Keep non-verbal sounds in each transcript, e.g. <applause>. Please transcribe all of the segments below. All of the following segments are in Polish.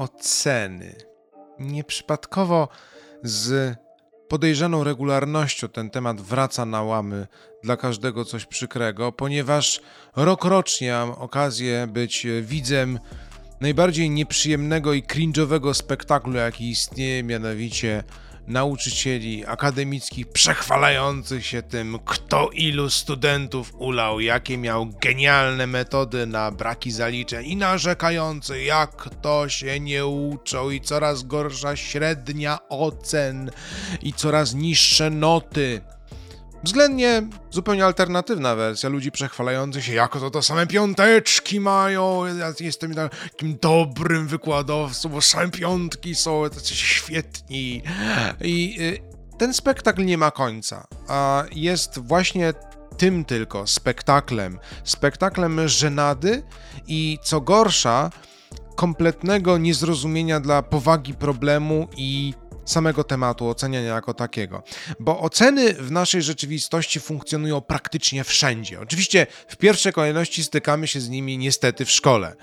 oceny. Nieprzypadkowo z podejrzaną regularnością ten temat wraca na łamy dla każdego coś przykrego, ponieważ rokrocznie mam okazję być widzem najbardziej nieprzyjemnego i cringe'owego spektaklu, jaki istnieje, mianowicie nauczycieli akademickich przechwalających się tym, kto ilu studentów ulał, jakie miał genialne metody na braki zaliczeń i narzekający, jak to się nie uczą i coraz gorsza średnia ocen i coraz niższe noty. Względnie zupełnie alternatywna wersja ludzi przechwalających się, jako to to same piąteczki mają, ja jestem takim dobrym wykładowcą, bo same piątki są tacy świetni. I y, ten spektakl nie ma końca, a jest właśnie tym tylko spektaklem, spektaklem żenady i co gorsza, kompletnego niezrozumienia dla powagi problemu i samego tematu oceniania jako takiego. Bo oceny w naszej rzeczywistości funkcjonują praktycznie wszędzie. Oczywiście w pierwszej kolejności stykamy się z nimi niestety w szkole.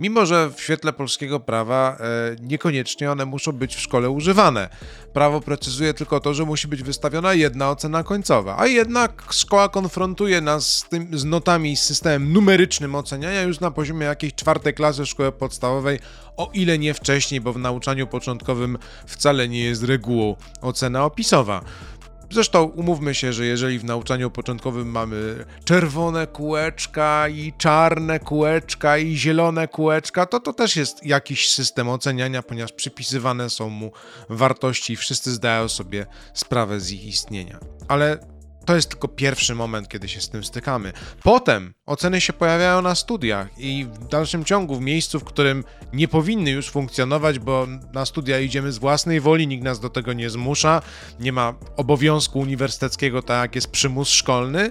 Mimo, że w świetle polskiego prawa e, niekoniecznie one muszą być w szkole używane. Prawo precyzuje tylko to, że musi być wystawiona jedna ocena końcowa, a jednak szkoła konfrontuje nas z, tym, z notami z systemem numerycznym oceniania już na poziomie jakiejś czwartej klasy szkoły podstawowej, o ile nie wcześniej, bo w nauczaniu początkowym wcale nie jest regułą ocena opisowa. Zresztą umówmy się, że jeżeli w nauczaniu początkowym mamy czerwone kółeczka i czarne kółeczka i zielone kółeczka, to to też jest jakiś system oceniania, ponieważ przypisywane są mu wartości i wszyscy zdają sobie sprawę z ich istnienia. Ale to jest tylko pierwszy moment, kiedy się z tym stykamy. Potem oceny się pojawiają na studiach i w dalszym ciągu w miejscu, w którym nie powinny już funkcjonować, bo na studia idziemy z własnej woli, nikt nas do tego nie zmusza, nie ma obowiązku uniwersyteckiego, tak jak jest przymus szkolny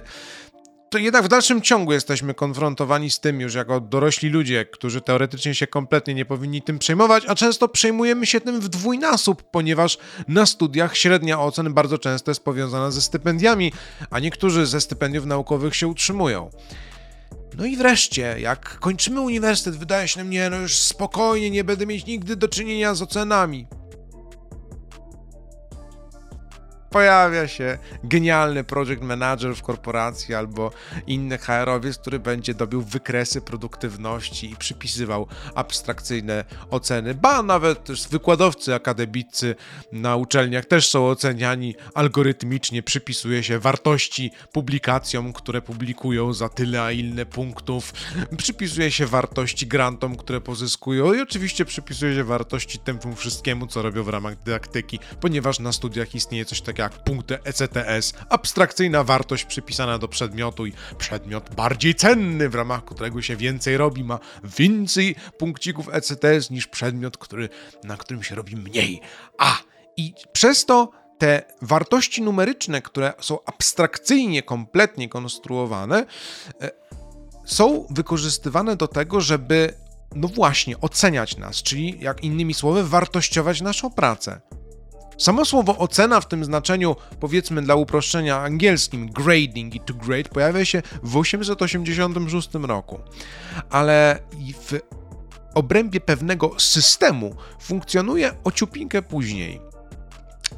to jednak w dalszym ciągu jesteśmy konfrontowani z tym już jako dorośli ludzie, którzy teoretycznie się kompletnie nie powinni tym przejmować, a często przejmujemy się tym w dwójnasób, ponieważ na studiach średnia ocen bardzo często jest powiązana ze stypendiami, a niektórzy ze stypendiów naukowych się utrzymują. No i wreszcie, jak kończymy uniwersytet, wydaje się nam, nie, no już spokojnie, nie będę mieć nigdy do czynienia z ocenami. Pojawia się genialny project manager w korporacji albo inny HR-owiec, który będzie dobił wykresy produktywności i przypisywał abstrakcyjne oceny, ba nawet też wykładowcy akademicy na uczelniach też są oceniani. Algorytmicznie, przypisuje się wartości publikacjom, które publikują za tyle a inne punktów, przypisuje się wartości grantom, które pozyskują. I oczywiście przypisuje się wartości temu wszystkiemu, co robią w ramach dydaktyki, ponieważ na studiach istnieje coś takiego jak punkty ECTS, abstrakcyjna wartość przypisana do przedmiotu i przedmiot bardziej cenny, w ramach którego się więcej robi, ma więcej punkcików ECTS niż przedmiot, który, na którym się robi mniej. A, i przez to te wartości numeryczne, które są abstrakcyjnie, kompletnie konstruowane, e, są wykorzystywane do tego, żeby no właśnie, oceniać nas, czyli jak innymi słowy, wartościować naszą pracę. Samo słowo ocena w tym znaczeniu, powiedzmy dla uproszczenia angielskim, grading i to grade, pojawia się w 886 roku. Ale w obrębie pewnego systemu funkcjonuje ociupinkę później.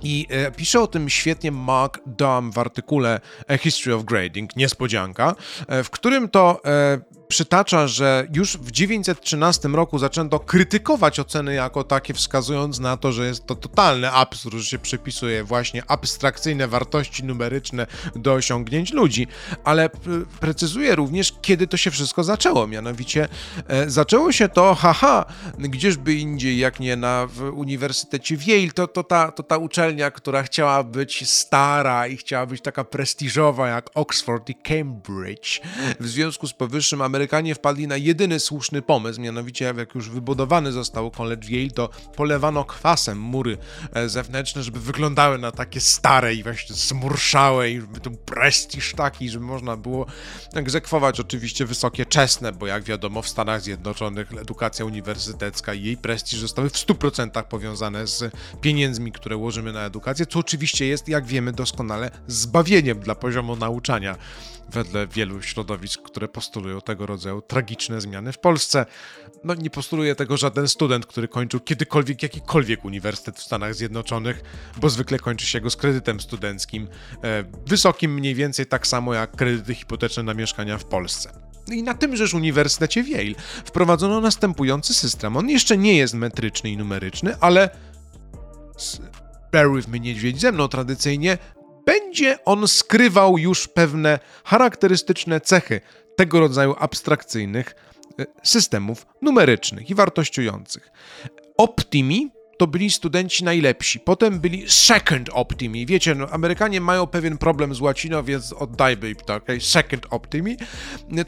I e, pisze o tym świetnie Mark Dahm w artykule A History of Grading, niespodzianka, e, w którym to e, przytacza, że już w 913 roku zaczęto krytykować oceny jako takie, wskazując na to, że jest to totalny absurd, że się przypisuje właśnie abstrakcyjne wartości numeryczne do osiągnięć ludzi, ale precyzuje również, kiedy to się wszystko zaczęło. Mianowicie e, zaczęło się to, haha, gdzieżby indziej, jak nie na w Uniwersytecie Yale, to, to, ta, to ta uczelnia, która chciała być stara i chciała być taka prestiżowa jak Oxford i Cambridge. W związku z powyższym Amerykanie Amerykanie wpadli na jedyny słuszny pomysł, mianowicie jak już wybudowany został College Yale, to polewano kwasem mury e, zewnętrzne, żeby wyglądały na takie stare i właśnie zmurszałe i żeby był prestiż taki, żeby można było egzekwować. Oczywiście wysokie czesne, bo jak wiadomo w Stanach Zjednoczonych edukacja uniwersytecka i jej prestiż zostały w 100% powiązane z pieniędzmi, które łożymy na edukację, co oczywiście jest, jak wiemy doskonale, zbawieniem dla poziomu nauczania wedle wielu środowisk, które postulują tego rodzaju tragiczne zmiany w Polsce. No nie postuluje tego żaden student, który kończył kiedykolwiek jakikolwiek uniwersytet w Stanach Zjednoczonych, bo zwykle kończy się go z kredytem studenckim, e, wysokim mniej więcej tak samo jak kredyty hipoteczne na mieszkania w Polsce. I na tymżeż Uniwersytecie Yale wprowadzono następujący system. On jeszcze nie jest metryczny i numeryczny, ale bear with me niedźwiedź ze mną tradycyjnie, będzie on skrywał już pewne charakterystyczne cechy tego rodzaju abstrakcyjnych e, systemów numerycznych i wartościujących. Optimi to byli studenci najlepsi. Potem byli second optimi. Wiecie, no, Amerykanie mają pewien problem z łacino, więc oddajmy im to, okay? Second optimi.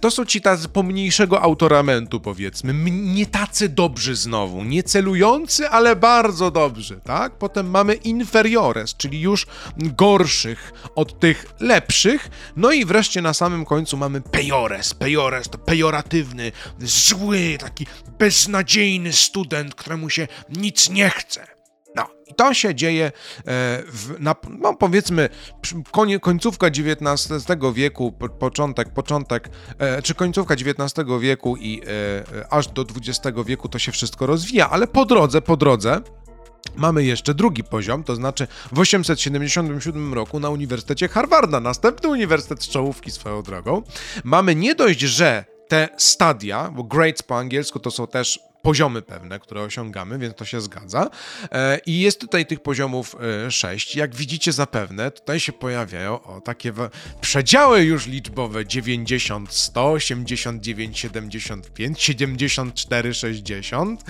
To są ci tacy pomniejszego autoramentu, powiedzmy. Nie tacy dobrzy znowu. Nie celujący, ale bardzo dobrzy, tak? Potem mamy inferiores, czyli już gorszych od tych lepszych. No i wreszcie na samym końcu mamy pejores. Pejores to pejoratywny, zły, taki beznadziejny student, któremu się nic nie chce. No, i to się dzieje e, w, na, no powiedzmy, końcówka XIX wieku, początek, początek, e, czy końcówka XIX wieku i e, aż do XX wieku to się wszystko rozwija, ale po drodze, po drodze, Mamy jeszcze drugi poziom, to znaczy w 877 roku na Uniwersytecie Harvarda, następny uniwersytet z czołówki swoją drogą, mamy nie dość, że te stadia, bo grades po angielsku to są też poziomy pewne, które osiągamy, więc to się zgadza. E, I jest tutaj tych poziomów e, sześć. Jak widzicie zapewne, tutaj się pojawiają o, takie przedziały już liczbowe 90, 100, 89, 75, 74, 60.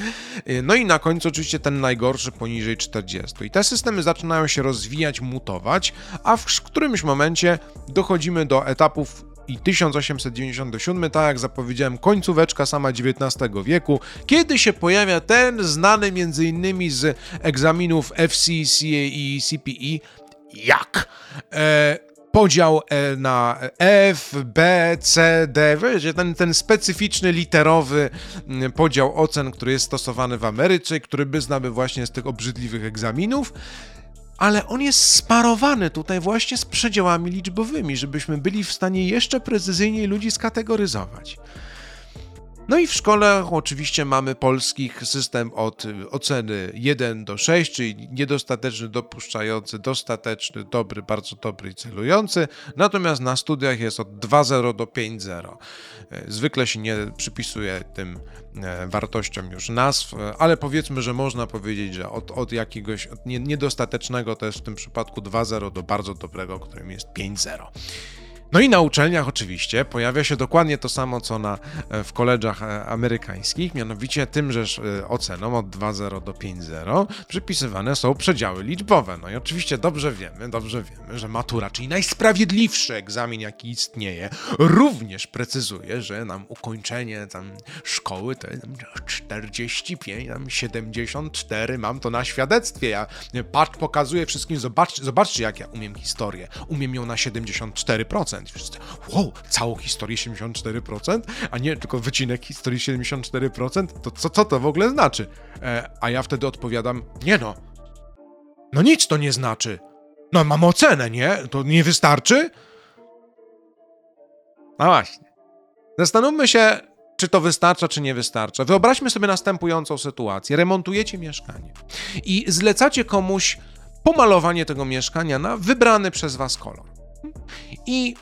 No i na końcu oczywiście ten najgorszy poniżej 40. I te systemy zaczynają się rozwijać, mutować, a w którymś momencie dochodzimy do etapów i 1897, tak jak zapowiedziałem, końcóweczka sama XIX wieku, kiedy się pojawia ten znany innymi z egzaminów FC, CA i CPE, jak? E, podział e, na F, B, C, D, wiecie, ten, ten specyficzny literowy mm, podział ocen, który jest stosowany w Ameryce, który by znamy właśnie z tych obrzydliwych egzaminów ale on jest sparowany tutaj właśnie z przedziałami liczbowymi, żebyśmy byli w stanie jeszcze precyzyjniej ludzi skategoryzować. No i w szkole oczywiście mamy polskich system od oceny 1 do 6, czyli niedostateczny, dopuszczający, dostateczny, dobry, bardzo dobry i celujący. Natomiast na studiach jest od 2.0 do 5.0. E, zwykle się nie przypisuje tym e, wartościom już nazw, e, ale powiedzmy, że można powiedzieć, że od, od jakiegoś od niedostatecznego to jest w tym przypadku 2.0 do bardzo dobrego, którym jest 5.0. No i na uczelniach oczywiście pojawia się dokładnie to samo, co na, e, w koledżach e, amerykańskich, mianowicie tymże e, ocenom od 2.0 do 5.0 przypisywane są przedziały liczbowe. No i oczywiście dobrze wiemy, dobrze wiemy, że matura, czyli najsprawiedliwszy egzamin, jaki istnieje, również precyzuje, że nam ukończenie tam szkoły to jest 45, tam 74, mam to na świadectwie. Ja patrz, pokazuję wszystkim, zobaczcie, zobaczcie jak ja umiem historię. Umiem ją na 74%. Wszyscy, wow, całą historię 74%, a nie tylko wycinek historii 74%, to co, co to w ogóle znaczy? E, a ja wtedy odpowiadam, nie no, no nic to nie znaczy. No mam ocenę, nie? To nie wystarczy? No właśnie. Zastanówmy się, czy to wystarcza, czy nie wystarcza. Wyobraźmy sobie następującą sytuację. Remontujecie mieszkanie i zlecacie komuś pomalowanie tego mieszkania na wybrany przez was kolor. I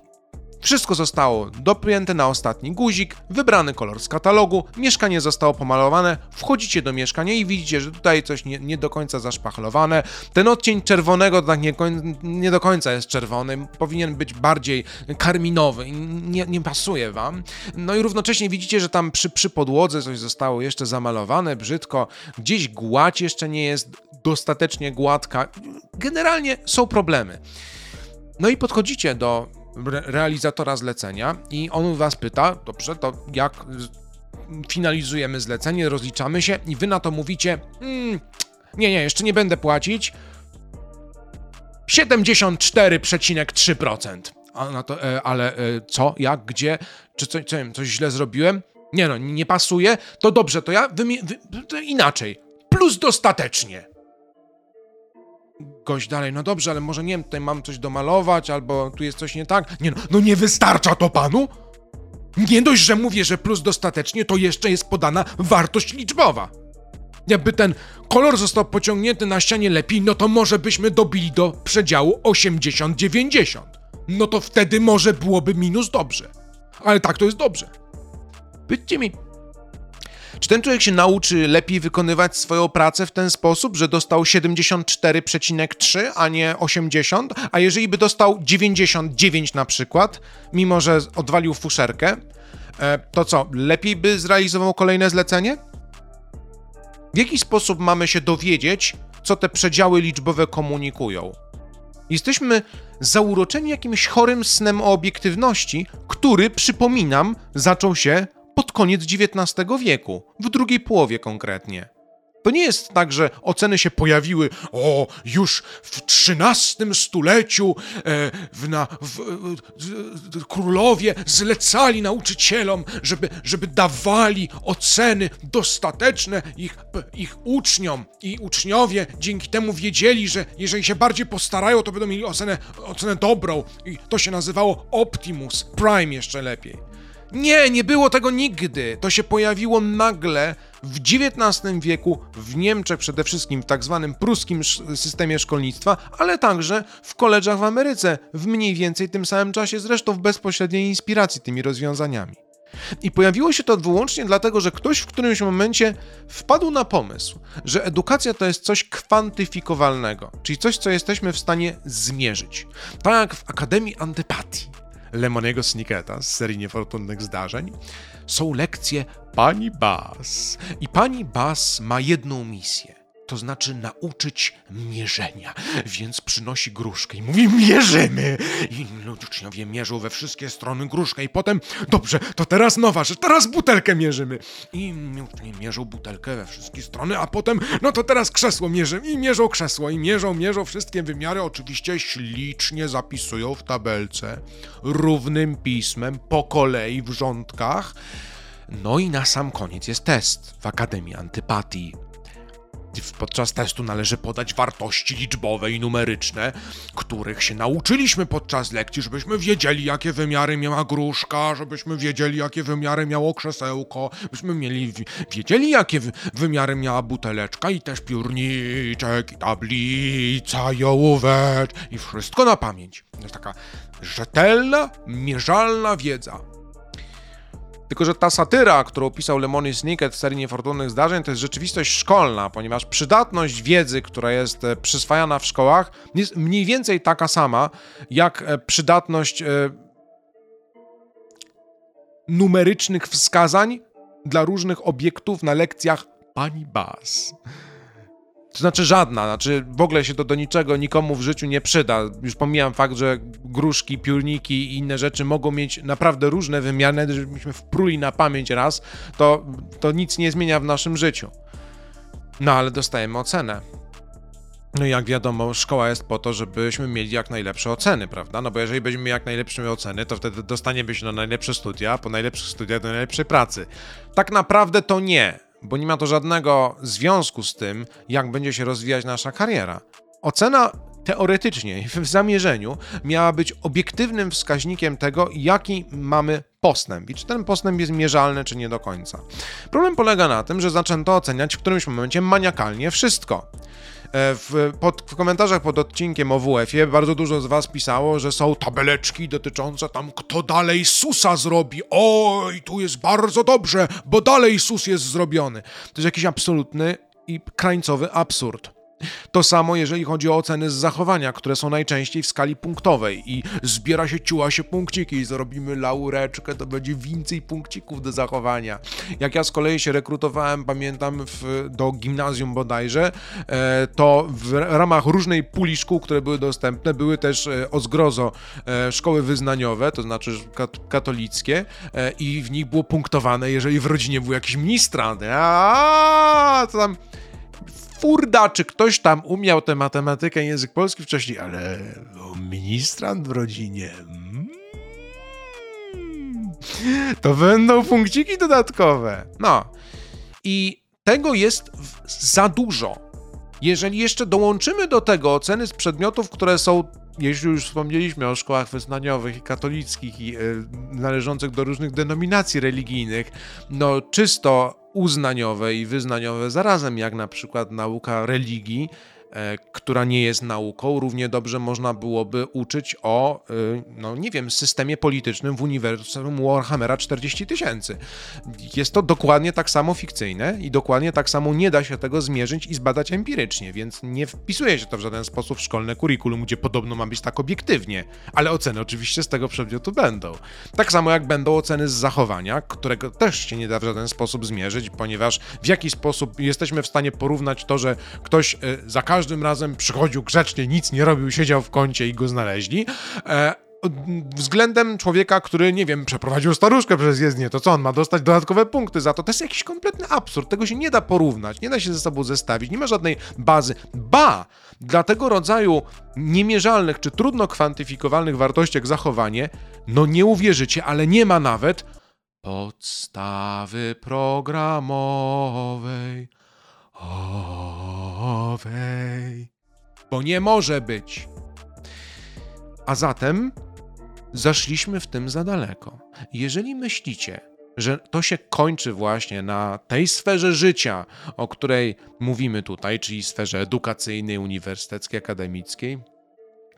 wszystko zostało dopięte na ostatni guzik, wybrany kolor z katalogu, mieszkanie zostało pomalowane, wchodzicie do mieszkania i widzicie, że tutaj coś nie, nie do końca zaszpachlowane. Ten odcień czerwonego tak nie, nie, do końca jest czerwony, powinien być bardziej karminowy, nie, nie pasuje wam. No i równocześnie widzicie, że tam przy, przy podłodze coś zostało jeszcze zamalowane brzydko, gdzieś gładź jeszcze nie jest dostatecznie gładka. Generalnie są problemy. No i podchodzicie do realizatora zlecenia i on was pyta, dobrze, to jak finalizujemy zlecenie, rozliczamy się i wy na to mówicie, mm, nie, nie, jeszcze nie będę płacić, 74,3%. A e, ale e, co, jak, gdzie, czy co, co, coś źle zrobiłem? Nie no, nie pasuje, to dobrze, to ja wy, to inaczej, plus dostatecznie gość dalej, no dobrze, ale może nie wiem, tutaj mam coś domalować, albo tu jest coś nie tak. Nie no, no nie wystarcza to panu? Nie dość, że mówię, że plus dostatecznie, to jeszcze jest podana wartość liczbowa. Jakby ten kolor został pociągnięty na ścianie lepiej, no to może byśmy dobili do przedziału 80-90. No to wtedy może byłoby minus dobrze. Ale tak to jest dobrze. Powiedzcie mi, czy ten człowiek się nauczy lepiej wykonywać swoją pracę w ten sposób, że dostał 74,3, a nie 80? A jeżeli by dostał 99 na przykład, mimo że odwalił fuszerkę, e, to co, lepiej by zrealizował kolejne zlecenie? W jaki sposób mamy się dowiedzieć, co te przedziały liczbowe komunikują? Jesteśmy zauroczeni jakimś chorym snem o obiektywności, który, przypominam, zaczął się pod koniec XIX wieku, w drugiej połowie konkretnie. To nie jest tak, że oceny się pojawiły, o, już w XIII stuleciu e, w, na, w, w, królowie zlecali nauczycielom, żeby, żeby dawali oceny dostateczne ich, ich uczniom i uczniowie dzięki temu wiedzieli, że jeżeli się bardziej postarają, to będą mieli ocenę, ocenę dobrą i to się nazywało Optimus Prime jeszcze lepiej. Nie, nie było tego nigdy. To się pojawiło nagle w XIX wieku w Niemczech, przede wszystkim w tak zwanym pruskim systemie szkolnictwa, ale także w koleżach w Ameryce w mniej więcej tym samym czasie, zresztą w bezpośredniej inspiracji tymi rozwiązaniami. I pojawiło się to wyłącznie dlatego, że ktoś w którymś momencie wpadł na pomysł, że edukacja to jest coś kwantyfikowalnego, czyli coś, co jesteśmy w stanie zmierzyć. Tak jak w Akademii Antypatii Lemoniego Snicketa z serii niefortunnych zdarzeń, są lekcje pani Bass. I pani Bass ma jedną misję to znaczy nauczyć mierzenia. Więc przynosi gruszkę i mówi mierzymy! I uczniowie mierzą we wszystkie strony gruszkę i potem, dobrze, to teraz nowa rzecz, teraz butelkę mierzymy. I mierzą butelkę we wszystkie strony, a potem, no to teraz krzesło mierzymy i mierzą krzesło i mierzą, mierzą wszystkie wymiary, oczywiście ślicznie zapisują w tabelce, równym pismem, po kolei w rządkach. No i na sam koniec jest test w Akademii Antypatii. Podczas testu należy podać wartości liczbowe i numeryczne, których się nauczyliśmy podczas lekcji, żebyśmy wiedzieli, jakie wymiary miała gruszka, żebyśmy wiedzieli, jakie wymiary miało krzesełko, byśmy mieli wiedzieli, jakie wymiary miała buteleczka i też piórniczek, i tablica, i ołówek, i wszystko na pamięć. To jest taka rzetelna, mierzalna wiedza. Tylko, że ta satyra, którą pisał Lemony Snicket w serii niefortunnych zdarzeń, to jest rzeczywistość szkolna, ponieważ przydatność wiedzy, która jest e, przyswajana w szkołach, jest mniej więcej taka sama, jak e, przydatność e, numerycznych wskazań dla różnych obiektów na lekcjach pani Bas. To znaczy żadna, znaczy w ogóle się to do niczego nikomu w życiu nie przyda. Już pomijam fakt, że gruszki, piórniki i inne rzeczy mogą mieć naprawdę różne wymiary, żebyśmy wpruli na pamięć raz, to, to nic nie zmienia w naszym życiu. No ale dostajemy ocenę. No i jak wiadomo, szkoła jest po to, żebyśmy mieli jak najlepsze oceny, prawda? No bo jeżeli będziemy mieli jak najlepsze oceny, to wtedy dostaniemy się na najlepsze studia, po najlepszych studiach do najlepszej pracy. Tak naprawdę to nie bo nie ma to żadnego związku z tym, jak będzie się rozwijać nasza kariera. Ocena teoretycznie <laughs> w zamierzeniu miała być obiektywnym wskaźnikiem tego, jaki mamy postęp i czy ten postęp jest mierzalny, czy nie do końca. Problem polega na tym, że zaczęto oceniać w którymś momencie maniakalnie wszystko. E, w, pod, w komentarzach pod odcinkiem o WF-ie bardzo dużo z Was pisało, że są tabeleczki dotyczące tam, kto dalej Susa zrobi. Oj, tu jest bardzo dobrze, bo dalej Sus jest zrobiony. To jest jakiś absolutny i krańcowy absurd. To samo jeżeli chodzi o oceny z zachowania, które są najczęściej w skali punktowej i zbiera się, ciuła się punkciki. I zrobimy laureczkę, to będzie więcej punkcików do zachowania. Jak ja z kolei się rekrutowałem, pamiętam, w, do gimnazjum bodajże, e, to w ramach różnej puli szkół, które były dostępne, były też e, o zgrozo e, szkoły wyznaniowe, to znaczy kat katolickie i w nich było punktowane, jeżeli w rodzinie był jakiś ministrant, a to tam furda, czy ktoś tam umiał tę matematykę i język polski wcześniej, ale ministrant w rodzinie. Mm. To będą punkciki dodatkowe. No. I tego jest za dużo. Jeżeli jeszcze dołączymy do tego oceny z przedmiotów, które są jeśli już wspomnieliśmy o szkołach wyznaniowych i katolickich i y, należących do różnych denominacji religijnych, no czysto uznaniowe i wyznaniowe zarazem, jak na przykład nauka religii, która nie jest nauką, równie dobrze można byłoby uczyć o, e, no nie wiem, systemie politycznym w uniwersum Warhammera 40 tysięcy. Jest to dokładnie tak samo fikcyjne i dokładnie tak samo nie da się tego zmierzyć i zbadać empirycznie, więc nie wpisuje się to w żaden sposób w szkolne kurikulum, gdzie podobno ma być tak obiektywnie, ale oceny oczywiście z tego przedmiotu będą. Tak samo jak będą oceny z zachowania, którego też się nie da w żaden sposób zmierzyć, ponieważ w jaki sposób jesteśmy w stanie porównać to, że ktoś e, za każdym każdym razem przychodził grzecznie, nic nie robił, siedział w kącie i go znaleźli. E, względem człowieka, który, nie wiem, przeprowadził staruszkę przez jezdnię, to co on ma dostać dodatkowe punkty za to? To jest jakiś kompletny absurd. Tego się nie da porównać, nie da się ze sobą zestawić, nie ma żadnej bazy. Ba! Dla tego rodzaju niemierzalnych czy trudno kwantyfikowalnych wartości jak zachowanie, no nie uwierzycie, ale nie ma nawet podstawy programowej owej. Bo nie może być. A zatem zaszliśmy w tym za daleko. Jeżeli myślicie, że to się kończy właśnie na tej sferze życia, o której mówimy tutaj, czyli sferze edukacyjnej, uniwersyteckiej, akademickiej,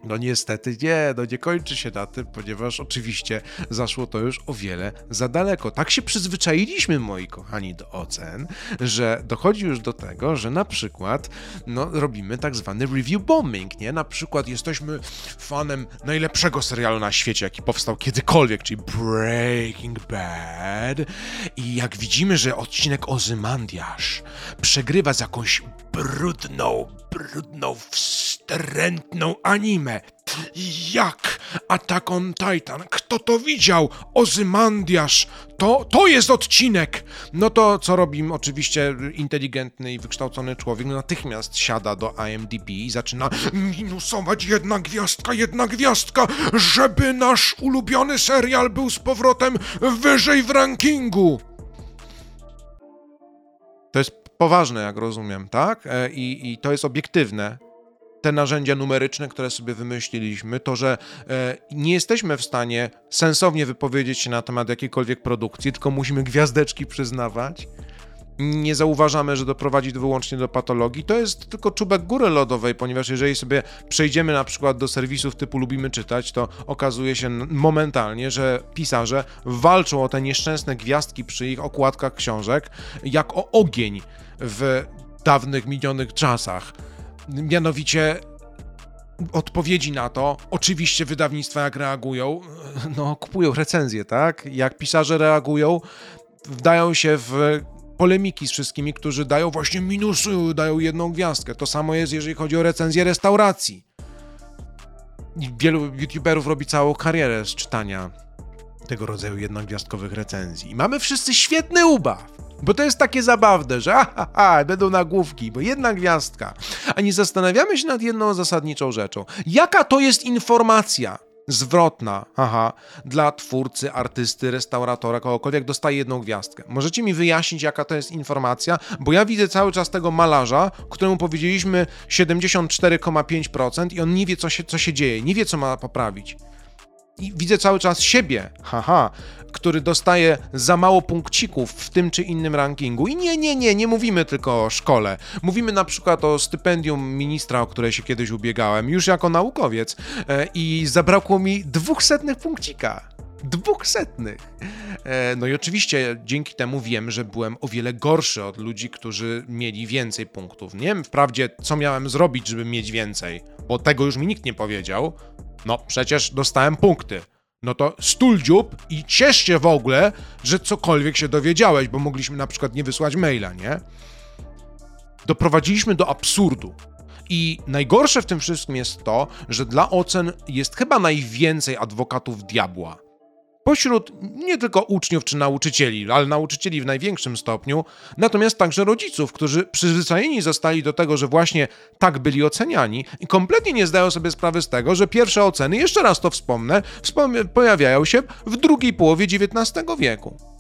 no niestety nie, no nie kończy się na tym, ponieważ oczywiście zaszło to już o wiele za daleko. Tak się przyzwyczailiśmy, moi kochani, do ocen, że dochodzi już do tego, że na przykład no, robimy tak zwany review bombing, nie? Na przykład jesteśmy fanem najlepszego serialu na świecie, jaki powstał kiedykolwiek, czyli Breaking Bad i jak widzimy, że odcinek Ozymandiasz przegrywa z jakąś brudną, brudną, wstrętną anime. Jak? Attack on Titan. Kto to widział? Ozymandiasz. To, to jest odcinek! No to co robimy? Oczywiście inteligentny i wykształcony człowiek natychmiast siada do IMDb i zaczyna minusować jedna gwiazdka, jedna gwiazdka, żeby nasz ulubiony serial był z powrotem wyżej w rankingu. To jest poważne, jak rozumiem, tak? E, I, i to jest obiektywne. Te narzędzia numeryczne, które sobie wymyśliliśmy, to, że e, nie jesteśmy w stanie sensownie wypowiedzieć się na temat jakiejkolwiek produkcji, tylko musimy gwiazdeczki przyznawać nie zauważamy, że doprowadzi to wyłącznie do patologii, to jest tylko czubek góry lodowej, ponieważ jeżeli sobie przejdziemy na przykład do serwisów typu lubimy czytać, to okazuje się momentalnie, że pisarze walczą o te nieszczęsne gwiazdki przy ich okładkach książek jak o ogień w dawnych, minionych czasach. Mianowicie odpowiedzi na to, oczywiście wydawnictwa jak reagują, <laughs> no kupują recenzje, tak? Jak pisarze reagują, wdają się w polemiki z wszystkimi, którzy dają właśnie minusy, dają jedną gwiazdkę. To samo jest, jeżeli chodzi o recenzję restauracji. Wielu youtuberów robi całą karierę z czytania tego rodzaju jednogwiazdkowych recenzji. I mamy wszyscy świetny ubaw. Bo to jest takie zabawne, że <laughs> aha, aha, będą nagłówki, bo jedna gwiazdka. A nie zastanawiamy się nad jedną zasadniczą rzeczą. Jaka to jest informacja? zwrotna, aha, dla twórcy, artysty, restauratora, kogokolwiek dostaje jedną gwiazdkę. Możecie mi wyjaśnić, jaka to jest informacja? Bo ja widzę cały czas tego malarza, któremu powiedzieliśmy 74,5% i on nie wie, co się, co się dzieje, nie wie, co ma poprawić. I widzę cały czas siebie, haha, który dostaje za mało punkcików w tym czy innym rankingu. I nie, nie, nie, nie mówimy tylko o szkole. Mówimy na przykład o stypendium ministra, o które się kiedyś ubiegałem, już jako naukowiec e, i zabrakło mi dwuchsetnych punkcika. Dwuchsetnych. E, no i oczywiście dzięki temu wiem, że byłem o wiele gorszy od ludzi, którzy mieli więcej punktów. Nie wiem wprawdzie, co miałem zrobić, żeby mieć więcej, bo tego już mi nikt nie powiedział. No, przecież dostałem punkty no to stul dziób i ciesz się w ogóle, że cokolwiek się dowiedziałeś, bo mogliśmy na przykład nie wysłać maila, nie? Doprowadziliśmy do absurdu. I najgorsze w tym wszystkim jest to, że dla ocen jest chyba najwięcej adwokatów diabła pośród nie tylko uczniów czy nauczycieli, ale nauczycieli w największym stopniu, natomiast także rodziców, którzy przyzwyczajeni zostali do tego, że właśnie tak byli oceniani i kompletnie nie zdają sobie sprawy z tego, że pierwsze oceny, jeszcze raz to wspomnę, wspom pojawiają się w drugiej połowie XIX wieku.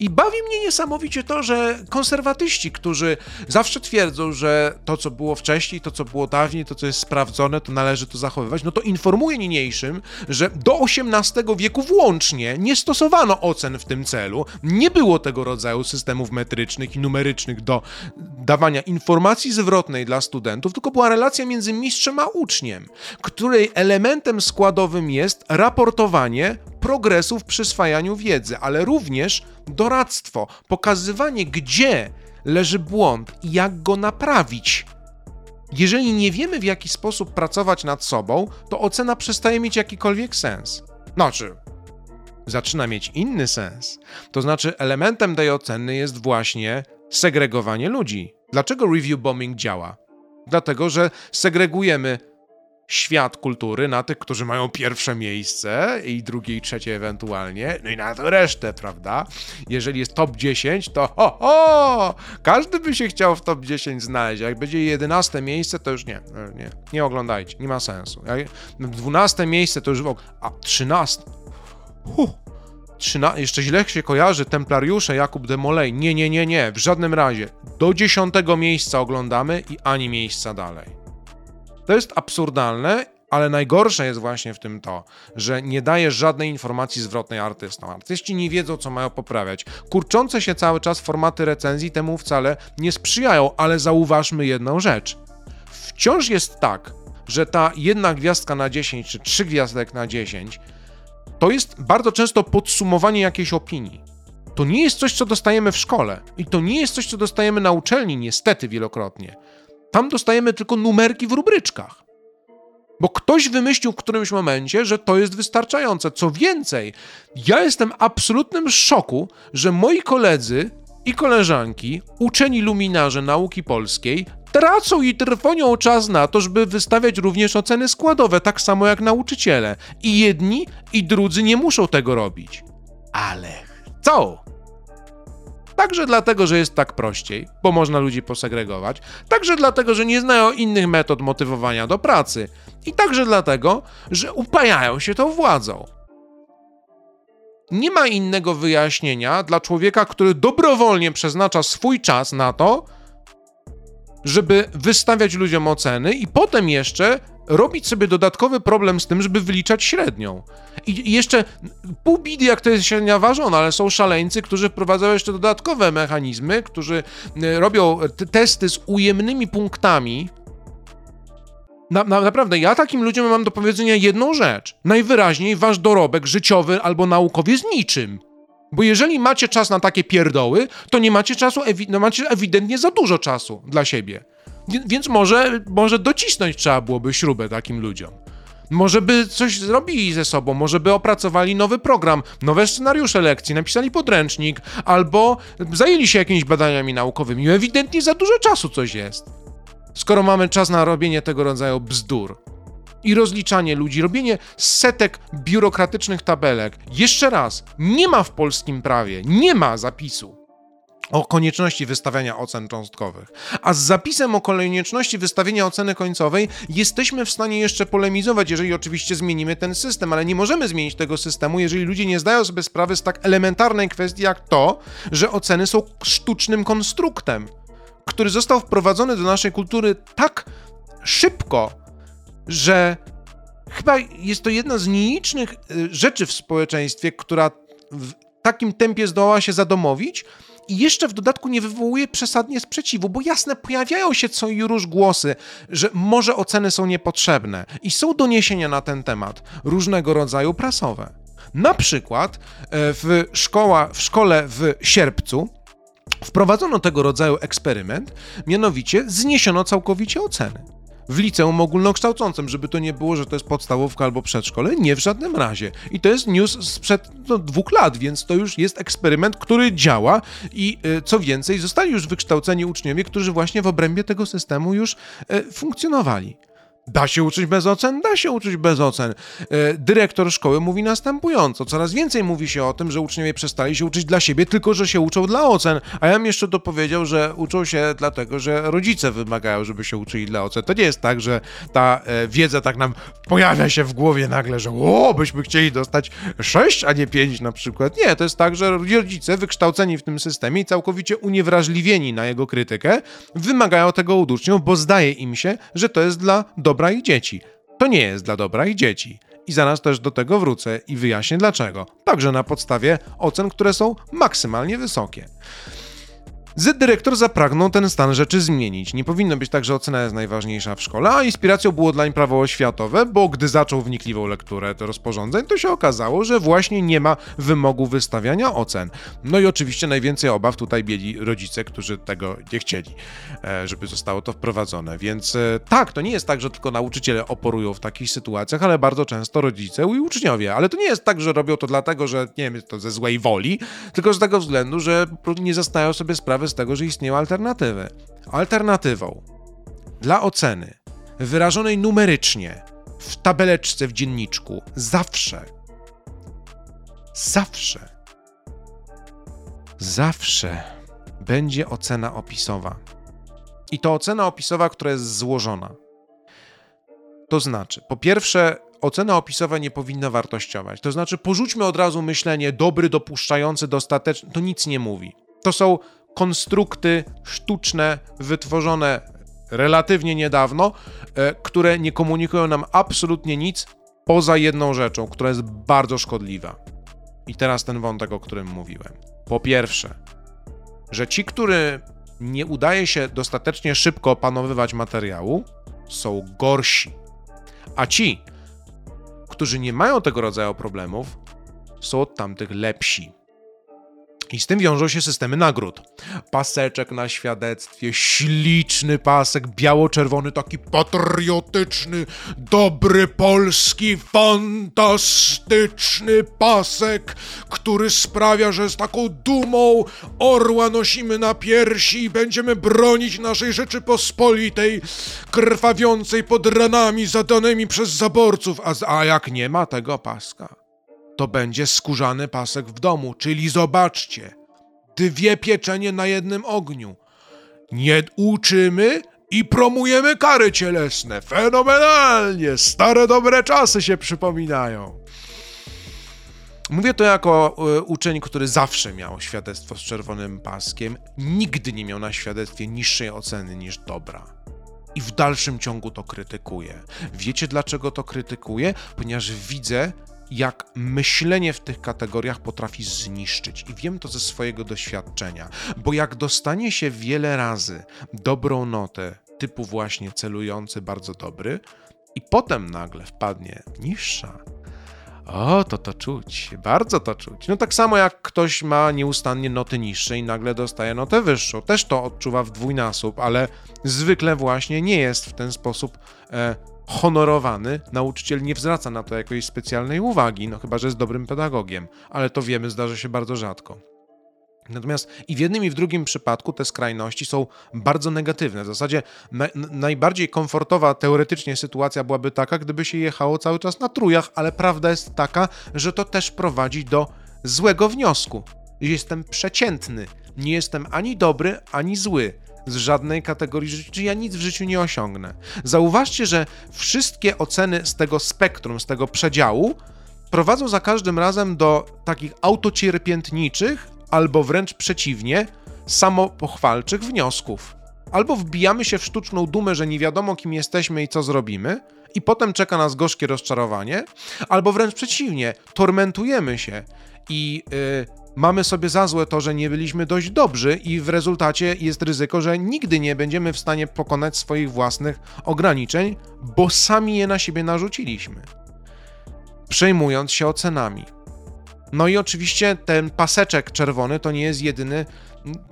I bawi mnie niesamowicie to, że konserwatyści, którzy zawsze twierdzą, że to, co było wcześniej, to, co było dawniej, to, co jest sprawdzone, to należy to zachowywać, no to informuję niniejszym, że do XVIII wieku włącznie nie stosowano ocen w tym celu, nie było tego rodzaju systemów metrycznych i numerycznych do dawania informacji zwrotnej dla studentów, tylko była relacja między mistrzem a uczniem, której elementem składowym jest raportowanie progresu w przyswajaniu wiedzy, ale również doradztwo, pokazywanie, gdzie leży błąd i jak go naprawić. Jeżeli nie wiemy, w jaki sposób pracować nad sobą, to ocena przestaje mieć jakikolwiek sens. Znaczy, zaczyna mieć inny sens. To znaczy, elementem tej oceny jest właśnie segregowanie ludzi. Dlaczego review bombing działa? Dlatego, że segregujemy świat kultury na tych, którzy mają pierwsze miejsce i drugie i trzecie ewentualnie, no i na to resztę, prawda? Jeżeli jest top 10, to ho, ho! Każdy by się chciał w top 10 znaleźć. Jak będzie 11 miejsce, to już nie, nie, nie oglądajcie, nie ma sensu. Jak 12 miejsce to już a 13. Huh. Trzyna... Jeszcze źle się kojarzy Templariusze Jakub de Molay. Nie, nie, nie, nie, w żadnym razie. Do dziesiątego miejsca oglądamy i ani miejsca dalej. To jest absurdalne, ale najgorsze jest właśnie w tym to, że nie daje żadnej informacji zwrotnej artystom. Artyści nie wiedzą, co mają poprawiać. Kurczące się cały czas formaty recenzji temu wcale nie sprzyjają, ale zauważmy jedną rzecz. Wciąż jest tak, że ta jedna gwiazdka na 10 czy trzy gwiazdek na 10 to jest bardzo często podsumowanie jakiejś opinii. To nie jest coś, co dostajemy w szkole i to nie jest coś, co dostajemy na uczelni, niestety wielokrotnie. Tam dostajemy tylko numerki w rubryczkach. Bo ktoś wymyślił w którymś momencie, że to jest wystarczające. Co więcej, ja jestem absolutnym szoku, że moi koledzy i koleżanki, uczeni luminarze nauki polskiej, tracą i trwonią czas na to, żeby wystawiać również oceny składowe, tak samo jak nauczyciele. I jedni, i drudzy nie muszą tego robić. Ale chcą. Także dlatego, że jest tak prościej, bo można ludzi posegregować, także dlatego, że nie znają innych metod motywowania do pracy i także dlatego, że upajają się tą władzą. Nie ma innego wyjaśnienia dla człowieka, który dobrowolnie przeznacza swój czas na to, żeby wystawiać ludziom oceny i potem jeszcze robić sobie dodatkowy problem z tym, żeby wyliczać średnią. I jeszcze pół bidy, jak to jest średnia ważona, ale są szaleńcy, którzy wprowadzają jeszcze dodatkowe mechanizmy, którzy e, robią testy z ujemnymi punktami. Na, na, naprawdę, ja takim ludziom mam do powiedzenia jedną rzecz. Najwyraźniej wasz dorobek życiowy albo naukowy jest niczym. Bo jeżeli macie czas na takie pierdoły, to nie macie czasu, ewi- no macie ewidentnie za dużo czasu dla siebie. Więc może, może docisnąć trzeba byłoby śrubę takim ludziom. Może by coś zrobili ze sobą, może by opracowali nowy program, nowe scenariusze lekcji, napisali podręcznik, albo zajęli się jakimiś badaniami naukowymi. Ewidentnie za dużo czasu coś jest. Skoro mamy czas na robienie tego rodzaju bzdur i rozliczanie ludzi, robienie setek biurokratycznych tabelek. Jeszcze raz, nie ma w polskim prawie, nie ma zapisu o konieczności wystawiania ocen cząstkowych. A z zapisem o konieczności wystawienia oceny końcowej jesteśmy w stanie jeszcze polemizować, jeżeli oczywiście zmienimy ten system, ale nie możemy zmienić tego systemu, jeżeli ludzie nie zdają sobie sprawy z tak elementarnej kwestii jak to, że oceny są sztucznym konstruktem, który został wprowadzony do naszej kultury tak szybko, że chyba jest to jedna z nielicznych y, rzeczy w społeczeństwie, która w takim tempie zdołała się zadomowić, i jeszcze w dodatku nie wywołuje przesadnie sprzeciwu, bo jasne, pojawiają się co róż głosy, że może oceny są niepotrzebne i są doniesienia na ten temat, różnego rodzaju prasowe. Na przykład e, w, szkoła, w szkole w sierpcu wprowadzono tego rodzaju eksperyment, mianowicie zniesiono całkowicie oceny w liceum ogólnokształcącym, żeby to nie było, że to jest podstawówka albo przedszkole. Nie w żadnym razie. I to jest news sprzed no, dwóch lat, więc to już jest eksperyment, który działa i y, co więcej, zostali już wykształceni uczniowie, którzy właśnie w obrębie tego systemu już y, funkcjonowali. Da się uczyć bez ocen? Da się uczyć bez ocen. E, dyrektor szkoły mówi następująco. Coraz więcej mówi się o tym, że uczniowie przestali się uczyć dla siebie, tylko że się uczą dla ocen. A ja bym jeszcze dopowiedział, że uczą się dlatego, że rodzice wymagają, żeby się uczyli dla ocen. To nie jest tak, że ta e, wiedza tak nam pojawia się w głowie nagle, że o, byśmy chcieli dostać 6, a nie 5 na przykład. Nie, to jest tak, że rodzice wykształceni w tym systemie i całkowicie uniewrażliwieni na jego krytykę wymagają tego od uczniów, bo zdaje im się, że to jest dla dobra ich dzieci. To nie jest dla dobra ich dzieci. I zaraz też do tego wrócę i wyjaśnię dlaczego. Także na podstawie ocen, które są maksymalnie wysokie. Z-dyrektor zapragnął ten stan rzeczy zmienić. Nie powinno być tak, że ocena jest najważniejsza w szkole, a inspiracją było dla nim prawo oświatowe, bo gdy zaczął wnikliwą lekturę do rozporządzeń, to się okazało, że właśnie nie ma wymogu wystawiania ocen. No i oczywiście najwięcej obaw tutaj mieli rodzice, którzy tego nie chcieli, e, żeby zostało to wprowadzone. Więc e, tak, to nie jest tak, że tylko nauczyciele oporują w takich sytuacjach, ale bardzo często rodzice i uczniowie. Ale to nie jest tak, że robią to dlatego, że nie wiem, to ze złej woli, tylko z tego względu, że nie zastają sobie sprawy z tego, że istnieją alternatywy. Alternatywą dla oceny wyrażonej numerycznie w tabeleczce w dzienniczku zawsze, zawsze, zawsze będzie ocena opisowa. I to ocena opisowa, która jest złożona. To znaczy, po pierwsze, ocena opisowa nie powinna wartościować. To znaczy, porzućmy od razu myślenie dobry, dopuszczający, dostateczny. To nic nie mówi. To są konstrukty sztuczne wytworzone relatywnie niedawno, e, które nie komunikują nam absolutnie nic poza jedną rzeczą, która jest bardzo szkodliwa. I teraz ten wątek, o którym mówiłem. Po pierwsze, że ci, który nie udaje się dostatecznie szybko opanowywać materiału, są gorsi. A ci, którzy nie mają tego rodzaju problemów, są od tamtych lepsi. I z tym wiążą się systemy nagród. Paseczek na świadectwie, śliczny pasek, biało-czerwony, taki patriotyczny, dobry polski, fantastyczny pasek, który sprawia, że z taką dumą orła nosimy na piersi i będziemy bronić naszej Rzeczypospolitej, krwawiącej pod ranami zadanymi przez zaborców. A, a jak nie ma tego paska? To będzie skórzany pasek w domu, czyli zobaczcie, dwie pieczenie na jednym ogniu. Nie uczymy i promujemy kary cielesne. Fenomenalnie! Stare dobre czasy się przypominają. Mówię to jako y, uczeń, który zawsze miał świadectwo z czerwonym paskiem. Nigdy nie miał na świadectwie niższej oceny niż dobra. I w dalszym ciągu to krytykuję. Wiecie dlaczego to krytykuję? Ponieważ widzę, jak myślenie w tych kategoriach potrafi zniszczyć. I wiem to ze swojego doświadczenia, bo jak dostanie się wiele razy dobrą notę, typu właśnie celujący, bardzo dobry, i potem nagle wpadnie niższa, o, to to czuć, bardzo to czuć. No tak samo jak ktoś ma nieustannie noty niższe i nagle dostaje notę wyższą. Też to odczuwa w dwójnasób, ale zwykle właśnie nie jest w ten sposób e, honorowany, nauczyciel nie zwraca na to jakiejś specjalnej uwagi, no chyba, że jest dobrym pedagogiem, ale to wiemy, zdarza się bardzo rzadko. Natomiast i w jednym i w drugim przypadku te skrajności są bardzo negatywne. W zasadzie na, najbardziej komfortowa teoretycznie sytuacja byłaby taka, gdyby się jechało cały czas na trójach, ale prawda jest taka, że to też prowadzi do złego wniosku. Jestem przeciętny, nie jestem ani dobry, ani zły z żadnej kategorii życia, ja nic w życiu nie osiągnę. Zauważcie, że wszystkie oceny z tego spektrum, z tego przedziału prowadzą za każdym razem do takich autocierpiętniczych, albo wręcz przeciwnie, samopochwalczych wniosków. Albo wbijamy się w sztuczną dumę, że nie wiadomo kim jesteśmy i co zrobimy, i potem czeka nas gorzkie rozczarowanie, albo wręcz przeciwnie, tormentujemy się i yy, mamy sobie za złe to, że nie byliśmy dość dobrzy i w rezultacie jest ryzyko, że nigdy nie będziemy w stanie pokonać swoich własnych ograniczeń, bo sami je na siebie narzuciliśmy. Przejmując się ocenami. No i oczywiście ten paseczek czerwony to nie jest jedyny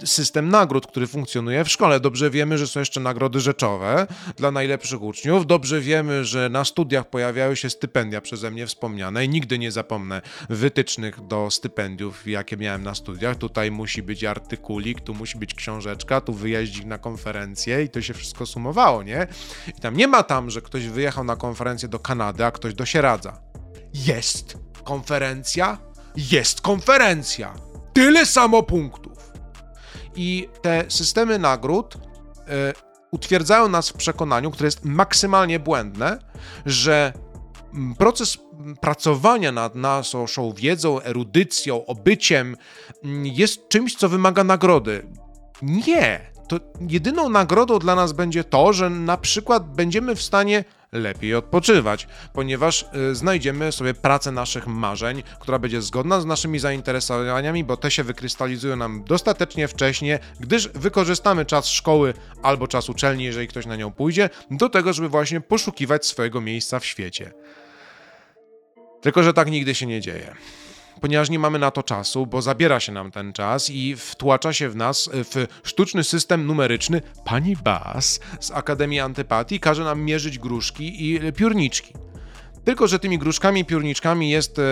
system nagród, który funkcjonuje w szkole. Dobrze wiemy, że są jeszcze nagrody rzeczowe dla najlepszych uczniów. Dobrze wiemy, że na studiach pojawiają się stypendia przeze mnie wspomniane i nigdy nie zapomnę wytycznych do stypendiów, jakie miałem na studiach. Tutaj musi być artykulik, tu musi być książeczka, tu wyjeździk na konferencję i to się wszystko sumowało, nie? I tam nie ma tam, że ktoś wyjechał na konferencję do Kanady, a ktoś do Sieradza. Jest konferencja, jest konferencja. Tyle samo punktów. I te systemy nagród y, utwierdzają nas w przekonaniu, które jest maksymalnie błędne, że proces pracowania nad naszą wiedzą, erudycją, obyciem jest czymś, co wymaga nagrody. Nie. To jedyną nagrodą dla nas będzie to, że na przykład będziemy w stanie lepiej odpoczywać, ponieważ y, znajdziemy sobie pracę naszych marzeń, która będzie zgodna z naszymi zainteresowaniami, bo te się wykrystalizują nam dostatecznie wcześnie, gdyż wykorzystamy czas szkoły albo czas uczelni, jeżeli ktoś na nią pójdzie, do tego, żeby właśnie poszukiwać swojego miejsca w świecie. Tylko, że tak nigdy się nie dzieje ponieważ nie mamy na to czasu, bo zabiera się nam ten czas i wtłacza się w nas w sztuczny system numeryczny. Pani Bas z Akademii Antypatii każe nam mierzyć gruszki i piórniczki. Tylko, że tymi gruszkami i piórniczkami jest e,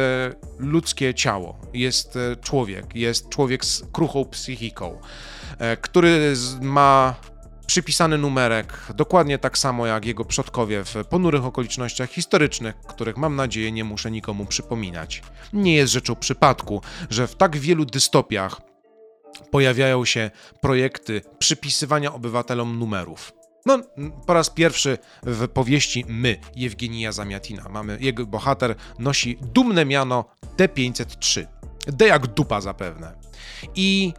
ludzkie ciało, jest e, człowiek, jest człowiek z kruchą psychiką, e, który ma przypisany numerek, dokładnie tak samo jak jego przodkowie w ponurych okolicznościach historycznych, których mam nadzieję nie muszę nikomu przypominać. Nie jest rzeczą przypadku, że w tak wielu dystopiach pojawiają się projekty przypisywania obywatelom numerów. No, po raz pierwszy w powieści My, Jewgenija Zamiatina. Mamy, jego bohater nosi dumne miano D503. D jak dupa zapewne. I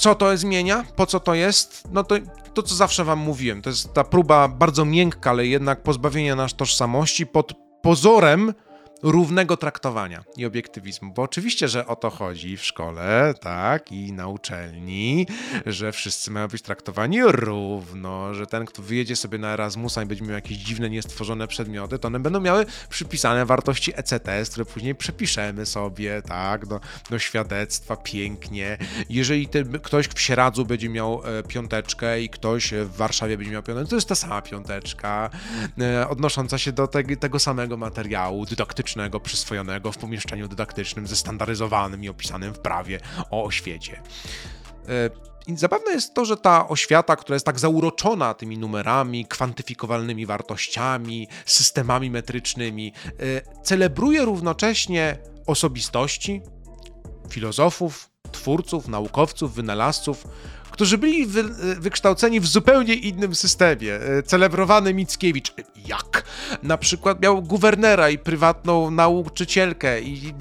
co to zmienia? Po co to jest? No to to, co zawsze wam mówiłem, to jest ta próba bardzo miękka, ale jednak pozbawienia nas tożsamości pod pozorem równego traktowania i obiektywizmu, bo oczywiście, że o to chodzi w szkole, tak, i na uczelni, że wszyscy mają być traktowani równo, że ten, kto wyjedzie sobie na Erasmusa i będzie miał jakieś dziwne, niestworzone przedmioty, to one będą miały przypisane wartości ECTS, które później przepiszemy sobie, tak, do, do świadectwa, pięknie. Jeżeli ten, ktoś w Sieradzu będzie miał e, piąteczkę i ktoś w Warszawie będzie miał piąteczkę, to jest ta sama piąteczka, e, odnosząca się do te, tego samego materiału dydaktycznego, dydaktycznego przyswojonego w pomieszczeniu dydaktycznym zestandaryzowanym i opisanym w prawie o oświecie. E, I zabawne jest to, że ta oświata, która jest tak zauroczona tymi numerami, kwantyfikowalnymi wartościami, systemami metrycznymi, e, celebruje równocześnie osobistości, filozofów, twórców, naukowców, wynalazców, którzy byli wy, wykształceni w zupełnie innym systemie. E, celebrowany Mickiewicz, jak? Na przykład miał guwernera i prywatną nauczycielkę i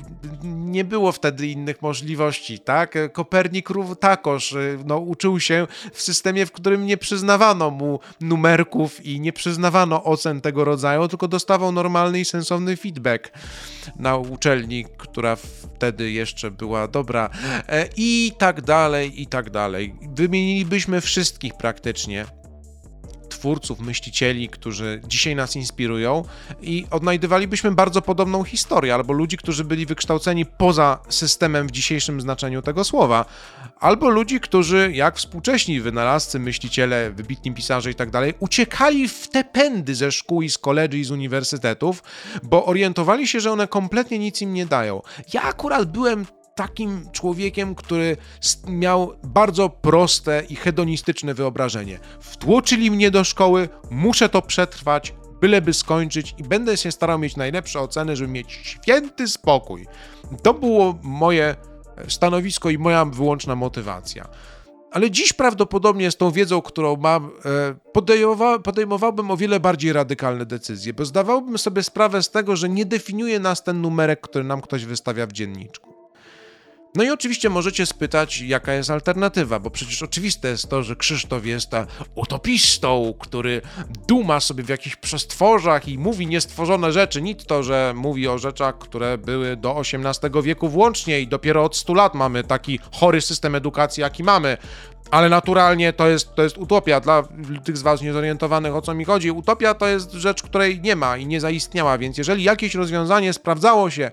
nie było wtedy innych możliwości, tak? Kopernik takoż e, no, uczył się w systemie, w którym nie przyznawano mu numerków i nie przyznawano ocen tego rodzaju, tylko dostawał normalny i sensowny feedback na uczelni, która wtedy jeszcze była dobra e, i tak dalej, i tak dalej. Wymienilibyśmy wszystkich praktycznie twórców, myślicieli, którzy dzisiaj nas inspirują i odnajdywalibyśmy bardzo podobną historię, albo ludzi, którzy byli wykształceni poza systemem w dzisiejszym znaczeniu tego słowa, albo ludzi, którzy, jak współcześni wynalazcy, myśliciele, wybitni pisarze i tak dalej, uciekali w te pędy ze szkół i z koledzy i z uniwersytetów, bo orientowali się, że one kompletnie nic im nie dają. Ja akurat byłem takim człowiekiem, który miał bardzo proste i hedonistyczne wyobrażenie. Wtłoczyli mnie do szkoły, muszę to przetrwać, byleby skończyć i będę się starał mieć najlepsze oceny, żeby mieć święty spokój. To było moje stanowisko i moja wyłączna motywacja. Ale dziś prawdopodobnie z tą wiedzą, którą mam, e, podejmowałbym o wiele bardziej radykalne decyzje, bo zdawałbym sobie sprawę z tego, że nie definiuje nas ten numerek, który nam ktoś wystawia w dzienniczku. No i oczywiście możecie spytać, jaka jest alternatywa, bo przecież oczywiste jest to, że Krzysztof jest utopistą, który duma sobie w jakichś przestworzach i mówi niestworzone rzeczy. Nic to, że mówi o rzeczach, które były do XVIII wieku włącznie i dopiero od 100 lat mamy taki chory system edukacji, jaki mamy. Ale naturalnie to jest, to jest utopia. Dla tych z Was niezorientowanych, o co mi chodzi, utopia to jest rzecz, której nie ma i nie zaistniała, więc jeżeli jakieś rozwiązanie sprawdzało się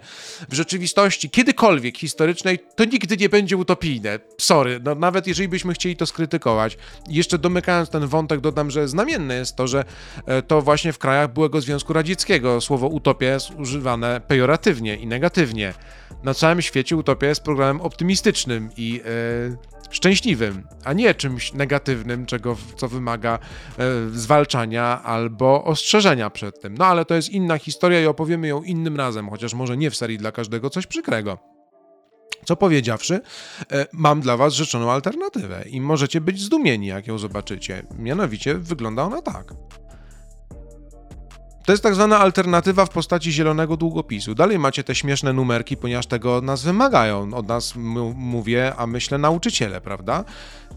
w rzeczywistości kiedykolwiek historycznej, to nigdy nie będzie utopijne. Sorry, no, nawet jeżeli byśmy chcieli to skrytykować. Jeszcze domykając ten wątek, dodam, że znamienne jest to, że e, to właśnie w krajach byłego Związku Radzieckiego słowo utopia jest używane pejoratywnie i negatywnie. Na całym świecie utopia jest programem optymistycznym i yy, szczęśliwym, a nie czymś negatywnym, czego, co wymaga e, zwalczania albo ostrzeżenia przed tym. No ale to jest inna historia i opowiemy ją innym razem, chociaż może nie w serii dla każdego coś przykrego. Co powiedziawszy, e, mam dla Was rzeczoną alternatywę i możecie być zdumieni, jak ją zobaczycie. Mianowicie wygląda ona tak. To jest tak zwana alternatywa w postaci zielonego długopisu. Dalej macie te śmieszne numerki, ponieważ tego od nas wymagają. Od nas mówię, a myślę nauczyciele, prawda?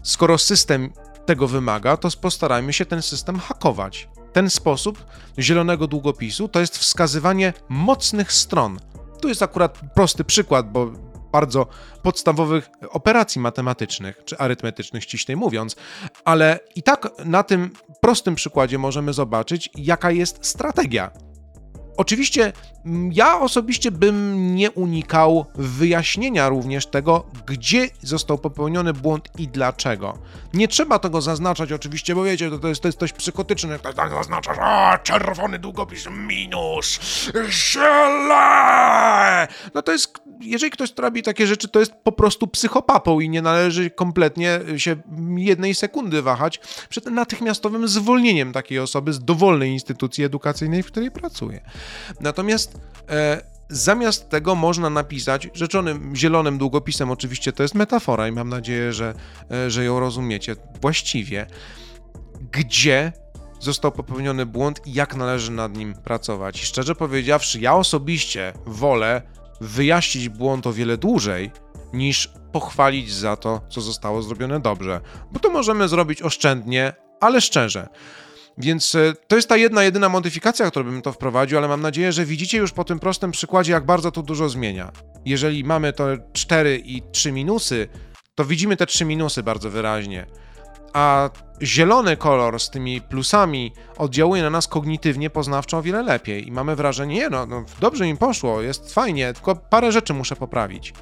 Skoro system tego wymaga, to postarajmy się ten system hakować. Ten sposób zielonego długopisu to jest wskazywanie mocnych stron. Tu jest akurat prosty przykład, bo bardzo podstawowych operacji matematycznych czy arytmetycznych, ściślej mówiąc, ale i tak na tym prostym przykładzie możemy zobaczyć, jaka jest strategia. Oczywiście ja osobiście bym nie unikał wyjaśnienia również tego, gdzie został popełniony błąd i dlaczego. Nie trzeba tego zaznaczać oczywiście, bo wiecie, to, to, jest, to jest dość psychotyczne. Tak, tak zaznaczasz, a czerwony długopis minus, źle! No to jest, jeżeli ktoś robi takie rzeczy, to jest po prostu psychopapą i nie należy kompletnie się jednej sekundy wahać przed natychmiastowym zwolnieniem takiej osoby z dowolnej instytucji edukacyjnej, w której pracuje. Natomiast e, zamiast tego można napisać rzeczonym zielonym długopisem, oczywiście to jest metafora i mam nadzieję, że, e, że ją rozumiecie właściwie, gdzie został popełniony błąd i jak należy nad nim pracować. I szczerze powiedziawszy, ja osobiście wolę wyjaśnić błąd o wiele dłużej, niż pochwalić za to, co zostało zrobione dobrze. Bo to możemy zrobić oszczędnie, ale szczerze. Więc e, to jest ta jedna, jedyna modyfikacja, którą bym to wprowadził, ale mam nadzieję, że widzicie już po tym prostym przykładzie, jak bardzo to dużo zmienia. Jeżeli mamy to 4 i 3 minusy, to widzimy te 3 minusy bardzo wyraźnie. A zielony kolor z tymi plusami oddziałuje na nas kognitywnie, poznawczo o wiele lepiej. I mamy wrażenie, nie no, no dobrze im poszło, jest fajnie, tylko parę rzeczy muszę poprawić.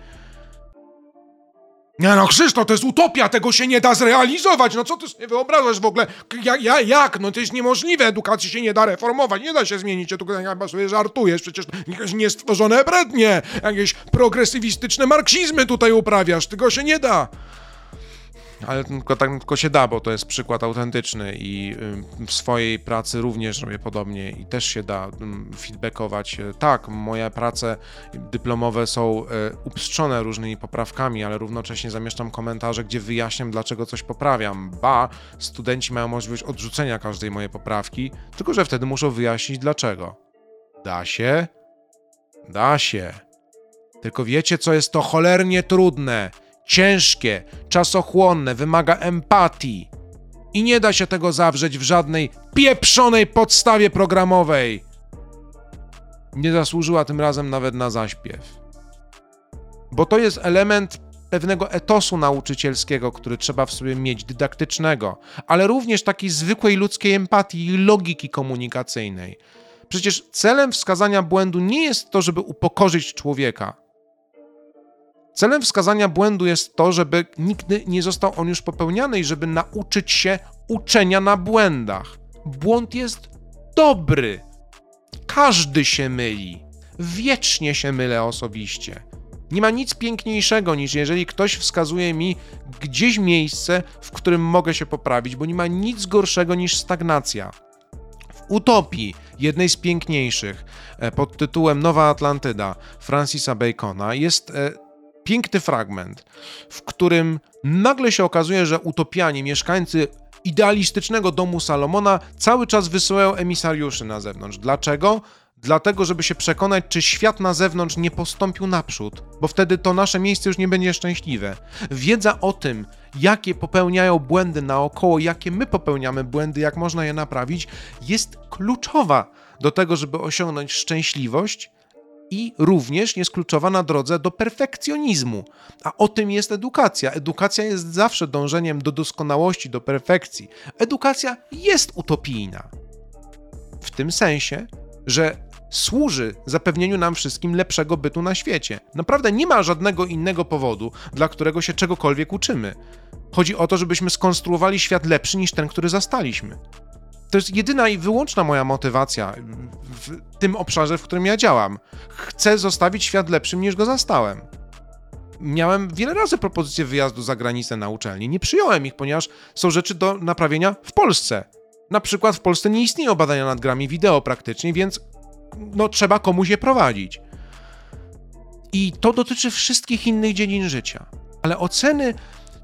Nie no, Krzysztof, to jest utopia, tego się nie da zrealizować. No co ty sobie wyobrażasz w ogóle? Ja, ja, jak? No to jest niemożliwe, edukacji się nie da reformować, nie da się zmienić. Ja tu chyba sobie żartujesz, przecież jakieś niestworzone brednie, jakieś progresywistyczne marksizmy tutaj uprawiasz, tego się nie da ale tylko, tak tylko się da, bo to jest przykład autentyczny i w swojej pracy również robię podobnie i też się da feedbackować. Tak, moje prace dyplomowe są e, upstrzone różnymi poprawkami, ale równocześnie zamieszczam komentarze, gdzie wyjaśniam, dlaczego coś poprawiam. Ba, studenci mają możliwość odrzucenia każdej mojej poprawki, tylko że wtedy muszą wyjaśnić dlaczego. Da się? Da się. Tylko wiecie, co jest to cholernie trudne ciężkie, czasochłonne, wymaga empatii. I nie da się tego zawrzeć w żadnej pieprzonej podstawie programowej. Nie zasłużyła tym razem nawet na zaśpiew. Bo to jest element pewnego etosu nauczycielskiego, który trzeba w sobie mieć, dydaktycznego, ale również takiej zwykłej ludzkiej empatii i logiki komunikacyjnej. Przecież celem wskazania błędu nie jest to, żeby upokorzyć człowieka, Celem wskazania błędu jest to, żeby nigdy nie został on już popełniany i żeby nauczyć się uczenia na błędach. Błąd jest dobry. Każdy się myli. Wiecznie się mylę osobiście. Nie ma nic piękniejszego niż jeżeli ktoś wskazuje mi gdzieś miejsce, w którym mogę się poprawić, bo nie ma nic gorszego niż stagnacja. W utopii, jednej z piękniejszych, e, pod tytułem Nowa Atlantyda Francisa Bacona, jest e, piękny fragment, w którym nagle się okazuje, że utopianie, mieszkańcy idealistycznego domu Salomona cały czas wysyłają emisariuszy na zewnątrz. Dlaczego? Dlatego, żeby się przekonać, czy świat na zewnątrz nie postąpił naprzód, bo wtedy to nasze miejsce już nie będzie szczęśliwe. Wiedza o tym, jakie popełniają błędy naokoło, jakie my popełniamy błędy, jak można je naprawić, jest kluczowa do tego, żeby osiągnąć szczęśliwość i również jest kluczowa na drodze do perfekcjonizmu. A o tym jest edukacja. Edukacja jest zawsze dążeniem do doskonałości, do perfekcji. Edukacja jest utopijna. W tym sensie, że służy zapewnieniu nam wszystkim lepszego bytu na świecie. Naprawdę nie ma żadnego innego powodu, dla którego się czegokolwiek uczymy. Chodzi o to, żebyśmy skonstruowali świat lepszy niż ten, który zastaliśmy. To jest jedyna i wyłączna moja motywacja w tym obszarze, w którym ja działam. Chcę zostawić świat lepszym niż go zastałem. Miałem wiele razy propozycje wyjazdu za granicę na uczelni. Nie przyjąłem ich, ponieważ są rzeczy do naprawienia w Polsce. Na przykład w Polsce nie istnieją badania nad grami wideo praktycznie, więc no, trzeba komuś je prowadzić. I to dotyczy wszystkich innych dziedzin życia. Ale oceny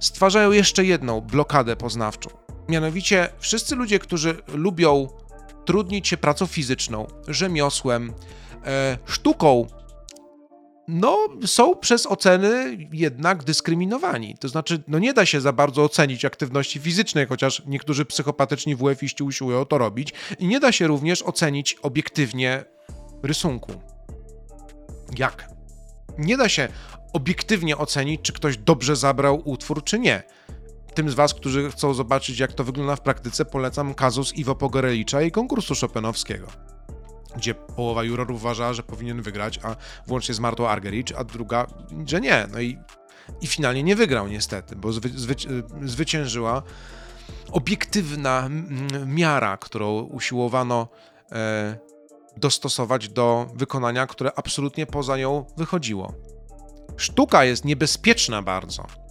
stwarzają jeszcze jedną blokadę poznawczą. Mianowicie wszyscy ludzie, którzy lubią trudnić się pracą fizyczną, rzemiosłem, e, sztuką, no, są przez oceny jednak dyskryminowani. To znaczy, no nie da się za bardzo ocenić aktywności fizycznej, chociaż niektórzy psychopatyczni WF-iści usiłują to robić, i nie da się również ocenić obiektywnie rysunku. Jak? Nie da się obiektywnie ocenić, czy ktoś dobrze zabrał utwór, czy nie. Tym z Was, którzy chcą zobaczyć, jak to wygląda w praktyce, polecam kazus Iwo Pogorelicza i konkursu Chopinowskiego, gdzie połowa jurorów uważa, że powinien wygrać, a włącznie z Martą Argerich, a druga, że nie. No i, i finalnie nie wygrał niestety, bo zwy, zwy, zwyciężyła obiektywna miara, którą usiłowano e, dostosować do wykonania, które absolutnie poza nią wychodziło. Sztuka jest niebezpieczna bardzo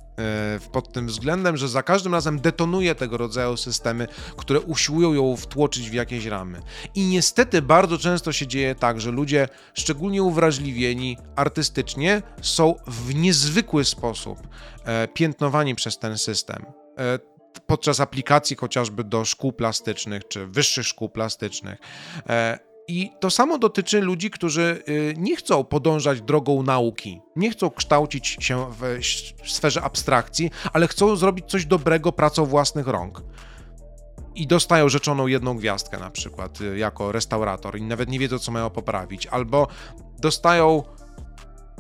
pod tym względem, że za każdym razem detonuje tego rodzaju systemy, które usiłują ją wtłoczyć w jakieś ramy. I niestety bardzo często się dzieje tak, że ludzie, szczególnie uwrażliwieni artystycznie, są w niezwykły sposób e, piętnowani przez ten system e, podczas aplikacji chociażby do szkół plastycznych czy wyższych szkół plastycznych. I to samo dotyczy ludzi, którzy y, nie chcą podążać drogą nauki, nie chcą kształcić się w sferze abstrakcji, ale chcą zrobić coś dobrego pracą własnych rąk. I dostają rzeczoną jedną gwiazdkę, na przykład, y, jako restaurator, i nawet nie wiedzą, co mają poprawić. Albo dostają,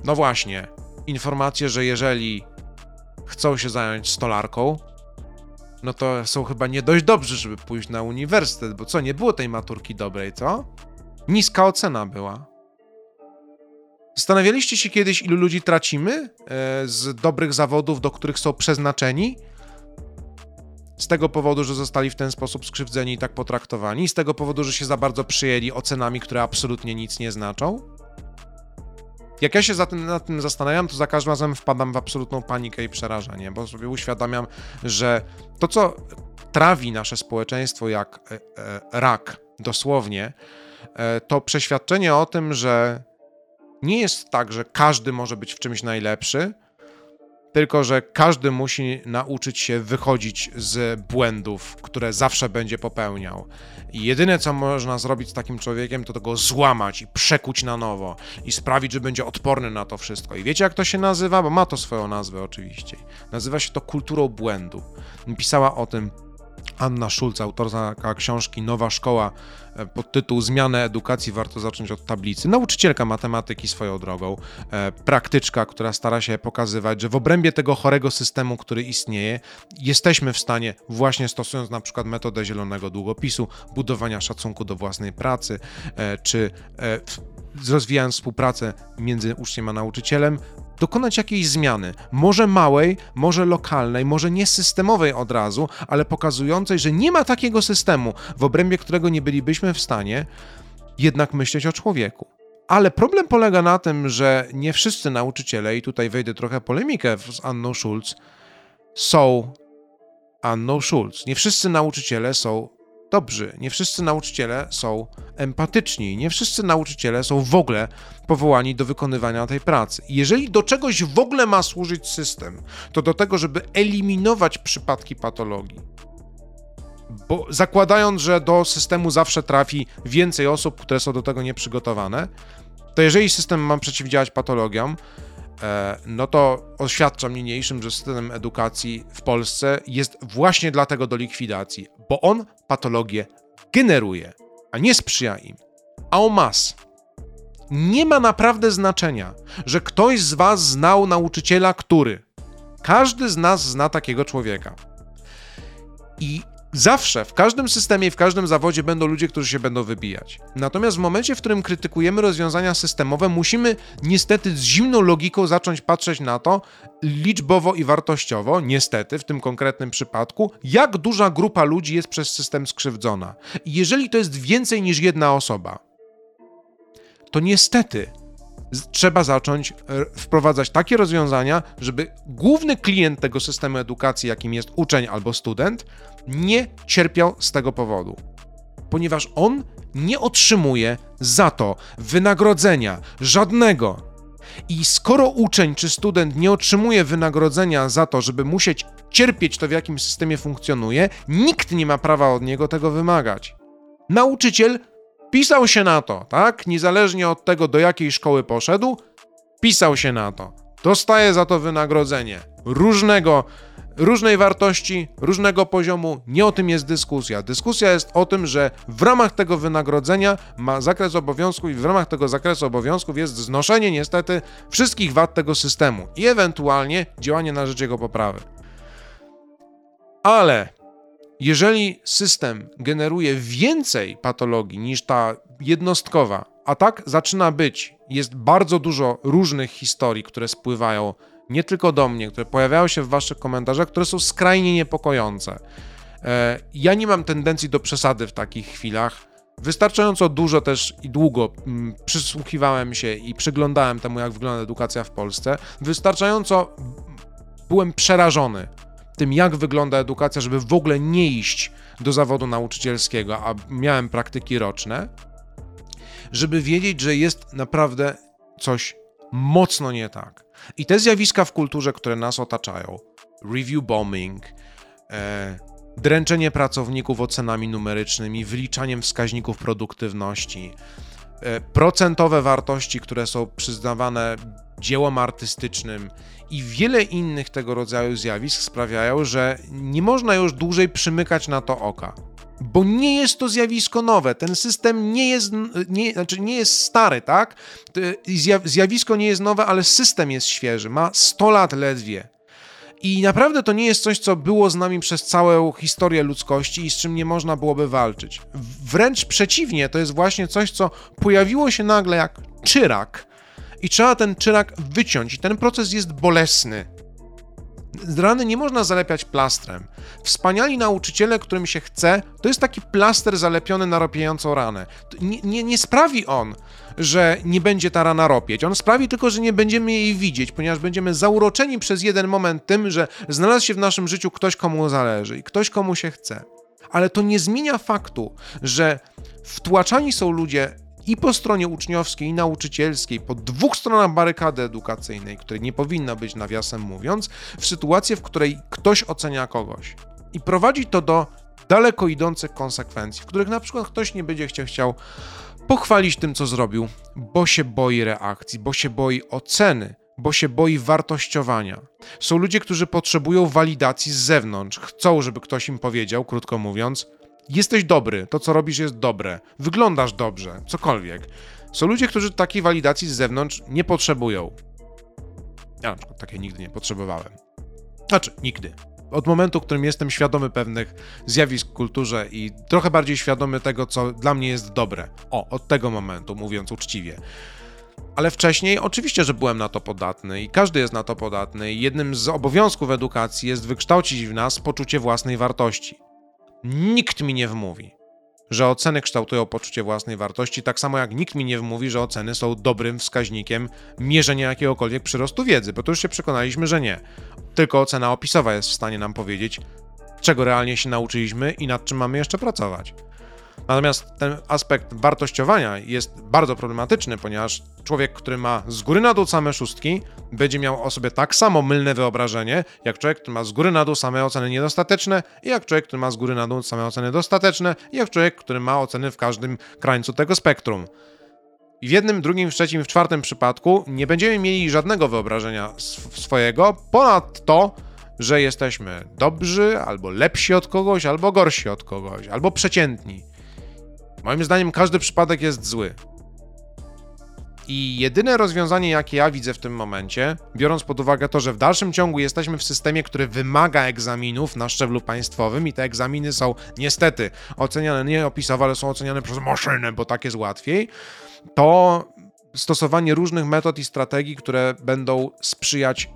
no właśnie, informację, że jeżeli chcą się zająć stolarką, no to są chyba nie dość dobrzy, żeby pójść na uniwersytet, bo co, nie było tej maturki dobrej, co? Niska ocena była. Zastanawialiście się kiedyś, ilu ludzi tracimy e, z dobrych zawodów, do których są przeznaczeni? Z tego powodu, że zostali w ten sposób skrzywdzeni i tak potraktowani, z tego powodu, że się za bardzo przyjęli ocenami, które absolutnie nic nie znaczą? Jak ja się za tym, nad tym zastanawiam, to za każdym razem wpadam w absolutną panikę i przerażenie, bo sobie uświadamiam, że to, co trawi nasze społeczeństwo jak e, e, rak, dosłownie, to przeświadczenie o tym, że nie jest tak, że każdy może być w czymś najlepszy, tylko że każdy musi nauczyć się wychodzić z błędów, które zawsze będzie popełniał. I jedyne, co można zrobić z takim człowiekiem, to go złamać i przekuć na nowo i sprawić, że będzie odporny na to wszystko. I wiecie, jak to się nazywa? Bo ma to swoją nazwę oczywiście. Nazywa się to kulturą błędu. Pisała o tym Anna Schulz, autorka książki Nowa Szkoła e, pod tytuł Zmianę edukacji warto zacząć od tablicy. Nauczycielka matematyki swoją drogą, e, praktyczka, która stara się pokazywać, że w obrębie tego chorego systemu, który istnieje, jesteśmy w stanie, właśnie stosując na przykład metodę zielonego długopisu, budowania szacunku do własnej pracy, e, czy rozwijając współpracę między uczniem a nauczycielem, dokonać jakiejś zmiany, może małej, może lokalnej, może nie systemowej od razu, ale pokazującej, że nie ma takiego systemu, w obrębie którego nie bylibyśmy w stanie jednak myśleć o człowieku. Ale problem polega na tym, że nie wszyscy nauczyciele, i tutaj wejdę trochę polemikę z Anną Schulz, są Anną Schulz. Nie wszyscy nauczyciele są dobrzy. Nie wszyscy nauczyciele są empatyczni, nie wszyscy nauczyciele są w ogóle powołani do wykonywania tej pracy. jeżeli do czegoś w ogóle ma służyć system, to do tego, żeby eliminować przypadki patologii. Bo zakładając, że do systemu zawsze trafi więcej osób, które są do tego nieprzygotowane, to jeżeli system ma przeciwdziałać patologiom, no to oświadczam niniejszym, że system edukacji w Polsce jest właśnie dlatego do likwidacji, bo on patologię generuje, a nie sprzyja im. A o mas. Nie ma naprawdę znaczenia, że ktoś z Was znał nauczyciela, który. Każdy z nas zna takiego człowieka. I Zawsze, w każdym systemie i w każdym zawodzie będą ludzie, którzy się będą wybijać. Natomiast w momencie, w którym krytykujemy rozwiązania systemowe, musimy niestety z zimną logiką zacząć patrzeć na to liczbowo i wartościowo, niestety w tym konkretnym przypadku, jak duża grupa ludzi jest przez system skrzywdzona. I jeżeli to jest więcej niż jedna osoba, to niestety trzeba zacząć e, wprowadzać takie rozwiązania, żeby główny klient tego systemu edukacji, jakim jest uczeń albo student, nie cierpiał z tego powodu. Ponieważ on nie otrzymuje za to wynagrodzenia żadnego. I skoro uczeń czy student nie otrzymuje wynagrodzenia za to, żeby musieć cierpieć to, w jakim systemie funkcjonuje, nikt nie ma prawa od niego tego wymagać. Nauczyciel pisał się na to, tak? Niezależnie od tego, do jakiej szkoły poszedł, pisał się na to. Dostaje za to wynagrodzenie różnego, różnej wartości, różnego poziomu. Nie o tym jest dyskusja. Dyskusja jest o tym, że w ramach tego wynagrodzenia ma zakres obowiązków i w ramach tego zakresu obowiązków jest znoszenie niestety wszystkich wad tego systemu i ewentualnie działanie na rzecz jego poprawy. Ale jeżeli system generuje więcej patologii niż ta jednostkowa, a tak zaczyna być, jest bardzo dużo różnych historii, które spływają nie tylko do mnie, które pojawiają się w Waszych komentarzach, które są skrajnie niepokojące. E, ja nie mam tendencji do przesady w takich chwilach. Wystarczająco dużo też i długo mm, przysłuchiwałem się i przyglądałem temu, jak wygląda edukacja w Polsce. Wystarczająco byłem przerażony tym, jak wygląda edukacja, żeby w ogóle nie iść do zawodu nauczycielskiego, a miałem praktyki roczne, żeby wiedzieć, że jest naprawdę coś mocno nie tak. I te zjawiska w kulturze, które nas otaczają, review bombing, e, dręczenie pracowników ocenami numerycznymi, wyliczaniem wskaźników produktywności, e, procentowe wartości, które są przyznawane dziełom artystycznym i wiele innych tego rodzaju zjawisk sprawiają, że nie można już dłużej przymykać na to oka. Bo nie jest to zjawisko nowe. Ten system nie jest, nie, znaczy nie jest stary, tak? Zjawisko nie jest nowe, ale system jest świeży. Ma 100 lat ledwie. I naprawdę to nie jest coś, co było z nami przez całą historię ludzkości i z czym nie można byłoby walczyć. Wręcz przeciwnie, to jest właśnie coś, co pojawiło się nagle jak czyrak i trzeba ten czyrak wyciąć. I ten proces jest bolesny. Rany nie można zalepiać plastrem. Wspaniali nauczyciele, którym się chce, to jest taki plaster zalepiony na ropiejącą ranę. Nie, nie, nie, sprawi on, że nie będzie ta rana ropieć. On sprawi tylko, że nie będziemy jej widzieć, ponieważ będziemy zauroczeni przez jeden moment tym, że znalazł się w naszym życiu ktoś, komu zależy i ktoś, komu się chce. Ale to nie zmienia faktu, że wtłaczani są ludzie i po stronie uczniowskiej, i nauczycielskiej, po dwóch stronach barykady edukacyjnej, której nie powinna być nawiasem mówiąc, w sytuację, w której ktoś ocenia kogoś. I prowadzi to do daleko idących konsekwencji, w których na przykład ktoś nie będzie chciał, chciał pochwalić tym, co zrobił, bo się boi reakcji, bo się boi oceny, bo się boi wartościowania. Są ludzie, którzy potrzebują walidacji z zewnątrz, chcą, żeby ktoś im powiedział, krótko mówiąc, jesteś dobry, to co robisz jest dobre, wyglądasz dobrze, cokolwiek. Są ludzie, którzy takiej walidacji z zewnątrz nie potrzebują. Ja na przykład takiej nigdy nie potrzebowałem. Znaczy, nigdy. Od momentu, w którym jestem świadomy pewnych zjawisk w kulturze i trochę bardziej świadomy tego, co dla mnie jest dobre. O, od tego momentu, mówiąc uczciwie. Ale wcześniej oczywiście, że byłem na to podatny i każdy jest na to podatny. I jednym z obowiązków edukacji jest wykształcić w nas poczucie własnej wartości. Nikt mi nie wmówi, że oceny kształtują poczucie własnej wartości, tak samo jak nikt mi nie wmówi, że oceny są dobrym wskaźnikiem mierzenia jakiegokolwiek przyrostu wiedzy, bo to już się przekonaliśmy, że nie. Tylko ocena opisowa jest w stanie nam powiedzieć, czego realnie się nauczyliśmy i nad czym mamy jeszcze pracować. Natomiast ten aspekt wartościowania jest bardzo problematyczny, ponieważ człowiek, który ma z góry na dół same szóstki, będzie miał o sobie tak samo mylne wyobrażenie, jak człowiek, który ma z góry na dół same oceny niedostateczne, i jak człowiek, który ma z góry na dół same oceny dostateczne, i jak człowiek, który ma oceny w każdym krańcu tego spektrum. I w jednym, drugim, w trzecim, w czwartym przypadku nie będziemy mieli żadnego wyobrażenia swojego ponad to, że jesteśmy dobrzy, albo lepsi od kogoś, albo gorsi od kogoś, albo przeciętni. Moim zdaniem każdy przypadek jest zły. I jedyne rozwiązanie, jakie ja widzę w tym momencie, biorąc pod uwagę to, że w dalszym ciągu jesteśmy w systemie, który wymaga egzaminów na szczeblu państwowym i te egzaminy są niestety oceniane nie opisowo, ale są oceniane przez maszynę, bo tak jest łatwiej, to stosowanie różnych metod i strategii, które będą sprzyjać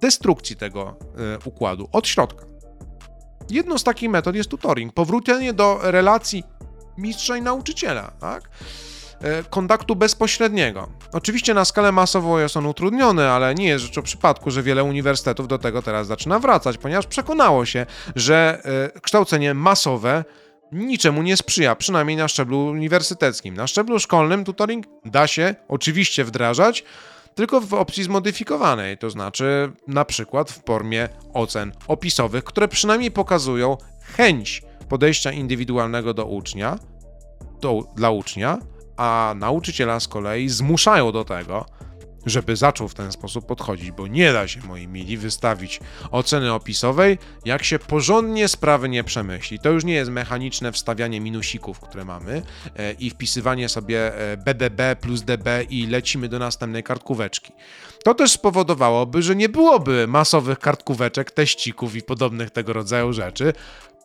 destrukcji tego y, układu od środka. Jedną z takich metod jest tutoring, powrócenie do relacji mistrza i nauczyciela, tak? E, kontaktu bezpośredniego. Oczywiście na skalę masową jest on utrudniony, ale nie jest rzeczą przypadku, że wiele uniwersytetów do tego teraz zaczyna wracać, ponieważ przekonało się, że e, kształcenie masowe niczemu nie sprzyja, przynajmniej na szczeblu uniwersyteckim. Na szczeblu szkolnym tutoring da się oczywiście wdrażać, tylko w opcji zmodyfikowanej, to znaczy na przykład w formie ocen opisowych, które przynajmniej pokazują chęć podejścia indywidualnego do ucznia, do, dla ucznia, a nauczyciela z kolei zmuszają do tego, żeby zaczął w ten sposób podchodzić, bo nie da się, moi mili, wystawić oceny opisowej, jak się porządnie sprawy nie przemyśli. To już nie jest mechaniczne wstawianie minusików, które mamy e, i wpisywanie sobie BDB e, plus DB i lecimy do następnej kartkóweczki. To też spowodowałoby, że nie byłoby masowych kartkóweczek, teścików i podobnych tego rodzaju rzeczy,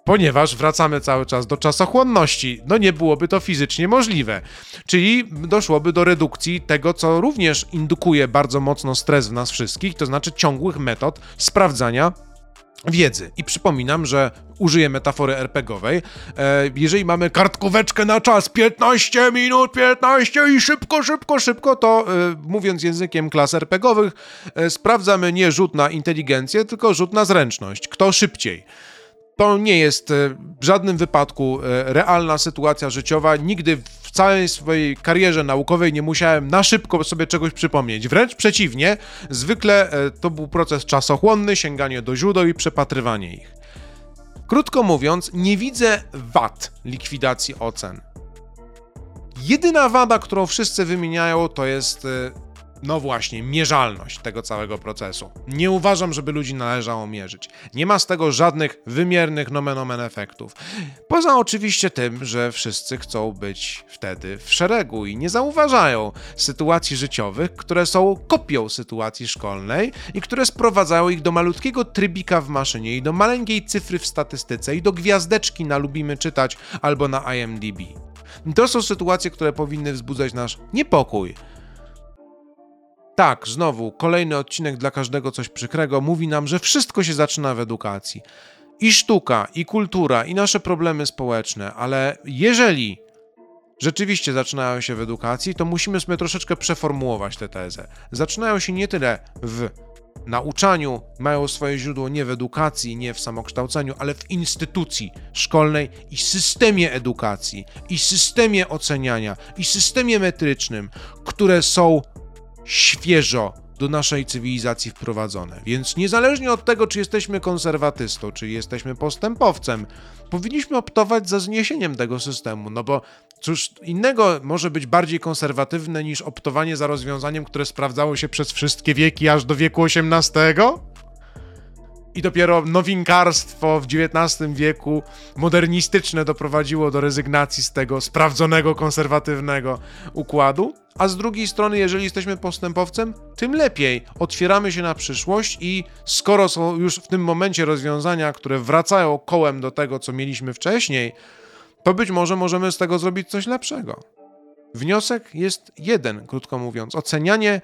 ponieważ wracamy cały czas do czasochłonności. No nie byłoby to fizycznie możliwe. Czyli doszłoby do redukcji tego, co również indukuje bardzo mocno stres w nas wszystkich, to znaczy ciągłych metod sprawdzania wiedzy. I przypominam, że użyję metafory RPGowej. E, jeżeli mamy kartkóweczkę na czas 15 minut, 15 i szybko, szybko, szybko, to e, mówiąc językiem klas RPGowych, e, sprawdzamy nie rzut na inteligencję, tylko rzut na zręczność. Kto szybciej. To nie jest e, w żadnym wypadku e, realna sytuacja życiowa. Nigdy w całej swojej karierze naukowej nie musiałem na szybko sobie czegoś przypomnieć. Wręcz przeciwnie, zwykle e, to był proces czasochłonny, sięganie do źródeł i przepatrywanie ich. Krótko mówiąc, nie widzę wad likwidacji ocen. Jedyna wada, którą wszyscy wymieniają, to jest no właśnie, mierzalność tego całego procesu. Nie uważam, żeby ludzi należało mierzyć. Nie ma z tego żadnych wymiernych nomen omen efektów. Poza oczywiście tym, że wszyscy chcą być wtedy w szeregu i nie zauważają sytuacji życiowych, które są kopią sytuacji szkolnej i które sprowadzają ich do malutkiego trybika w maszynie i do maleńkiej cyfry w statystyce i do gwiazdeczki na lubimy czytać albo na IMDb. To są sytuacje, które powinny wzbudzać nasz niepokój, tak, znowu, kolejny odcinek dla każdego coś przykrego mówi nam, że wszystko się zaczyna w edukacji. I sztuka, i kultura, i nasze problemy społeczne, ale jeżeli rzeczywiście zaczynają się w edukacji, to musimy sobie troszeczkę przeformułować tę tezę. Zaczynają się nie tyle w nauczaniu, mają swoje źródło nie w edukacji, nie w samokształceniu, ale w instytucji szkolnej i systemie edukacji, i systemie oceniania, i systemie metrycznym, które są świeżo do naszej cywilizacji wprowadzone. Więc niezależnie od tego, czy jesteśmy konserwatystą, czy jesteśmy postępowcem, powinniśmy optować za zniesieniem tego systemu, no bo cóż innego może być bardziej konserwatywne niż optowanie za rozwiązaniem, które sprawdzało się przez wszystkie wieki, aż do wieku XVIII? I dopiero nowinkarstwo w XIX wieku modernistyczne doprowadziło do rezygnacji z tego sprawdzonego, konserwatywnego układu. A z drugiej strony, jeżeli jesteśmy postępowcem, tym lepiej. Otwieramy się na przyszłość i skoro są już w tym momencie rozwiązania, które wracają kołem do tego, co mieliśmy wcześniej, to być może możemy z tego zrobić coś lepszego. Wniosek jest jeden, krótko mówiąc. Ocenianie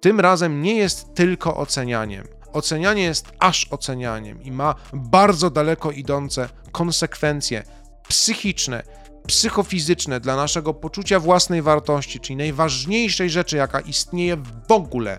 tym razem nie jest tylko ocenianiem Ocenianie jest aż ocenianiem i ma bardzo daleko idące konsekwencje psychiczne, psychofizyczne dla naszego poczucia własnej wartości, czyli najważniejszej rzeczy, jaka istnieje w ogóle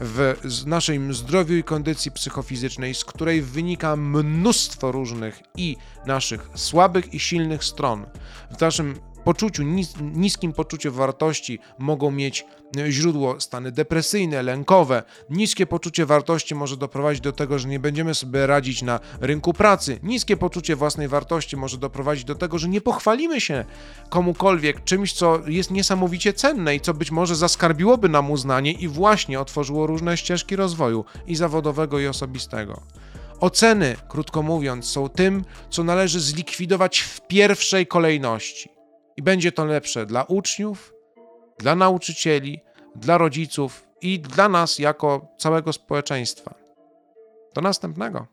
w naszym zdrowiu i kondycji psychofizycznej, z której wynika mnóstwo różnych i naszych słabych i silnych stron. W naszym poczuciu, nis niskim poczuciu wartości mogą mieć e, źródło stany depresyjne, lękowe. Niskie poczucie wartości może doprowadzić do tego, że nie będziemy sobie radzić na rynku pracy. Niskie poczucie własnej wartości może doprowadzić do tego, że nie pochwalimy się komukolwiek czymś, co jest niesamowicie cenne i co być może zaskarbiłoby nam uznanie i właśnie otworzyło różne ścieżki rozwoju i zawodowego, i osobistego. Oceny, krótko mówiąc, są tym, co należy zlikwidować w pierwszej kolejności. I będzie to lepsze dla uczniów, dla nauczycieli, dla rodziców i dla nas jako całego społeczeństwa. Do następnego.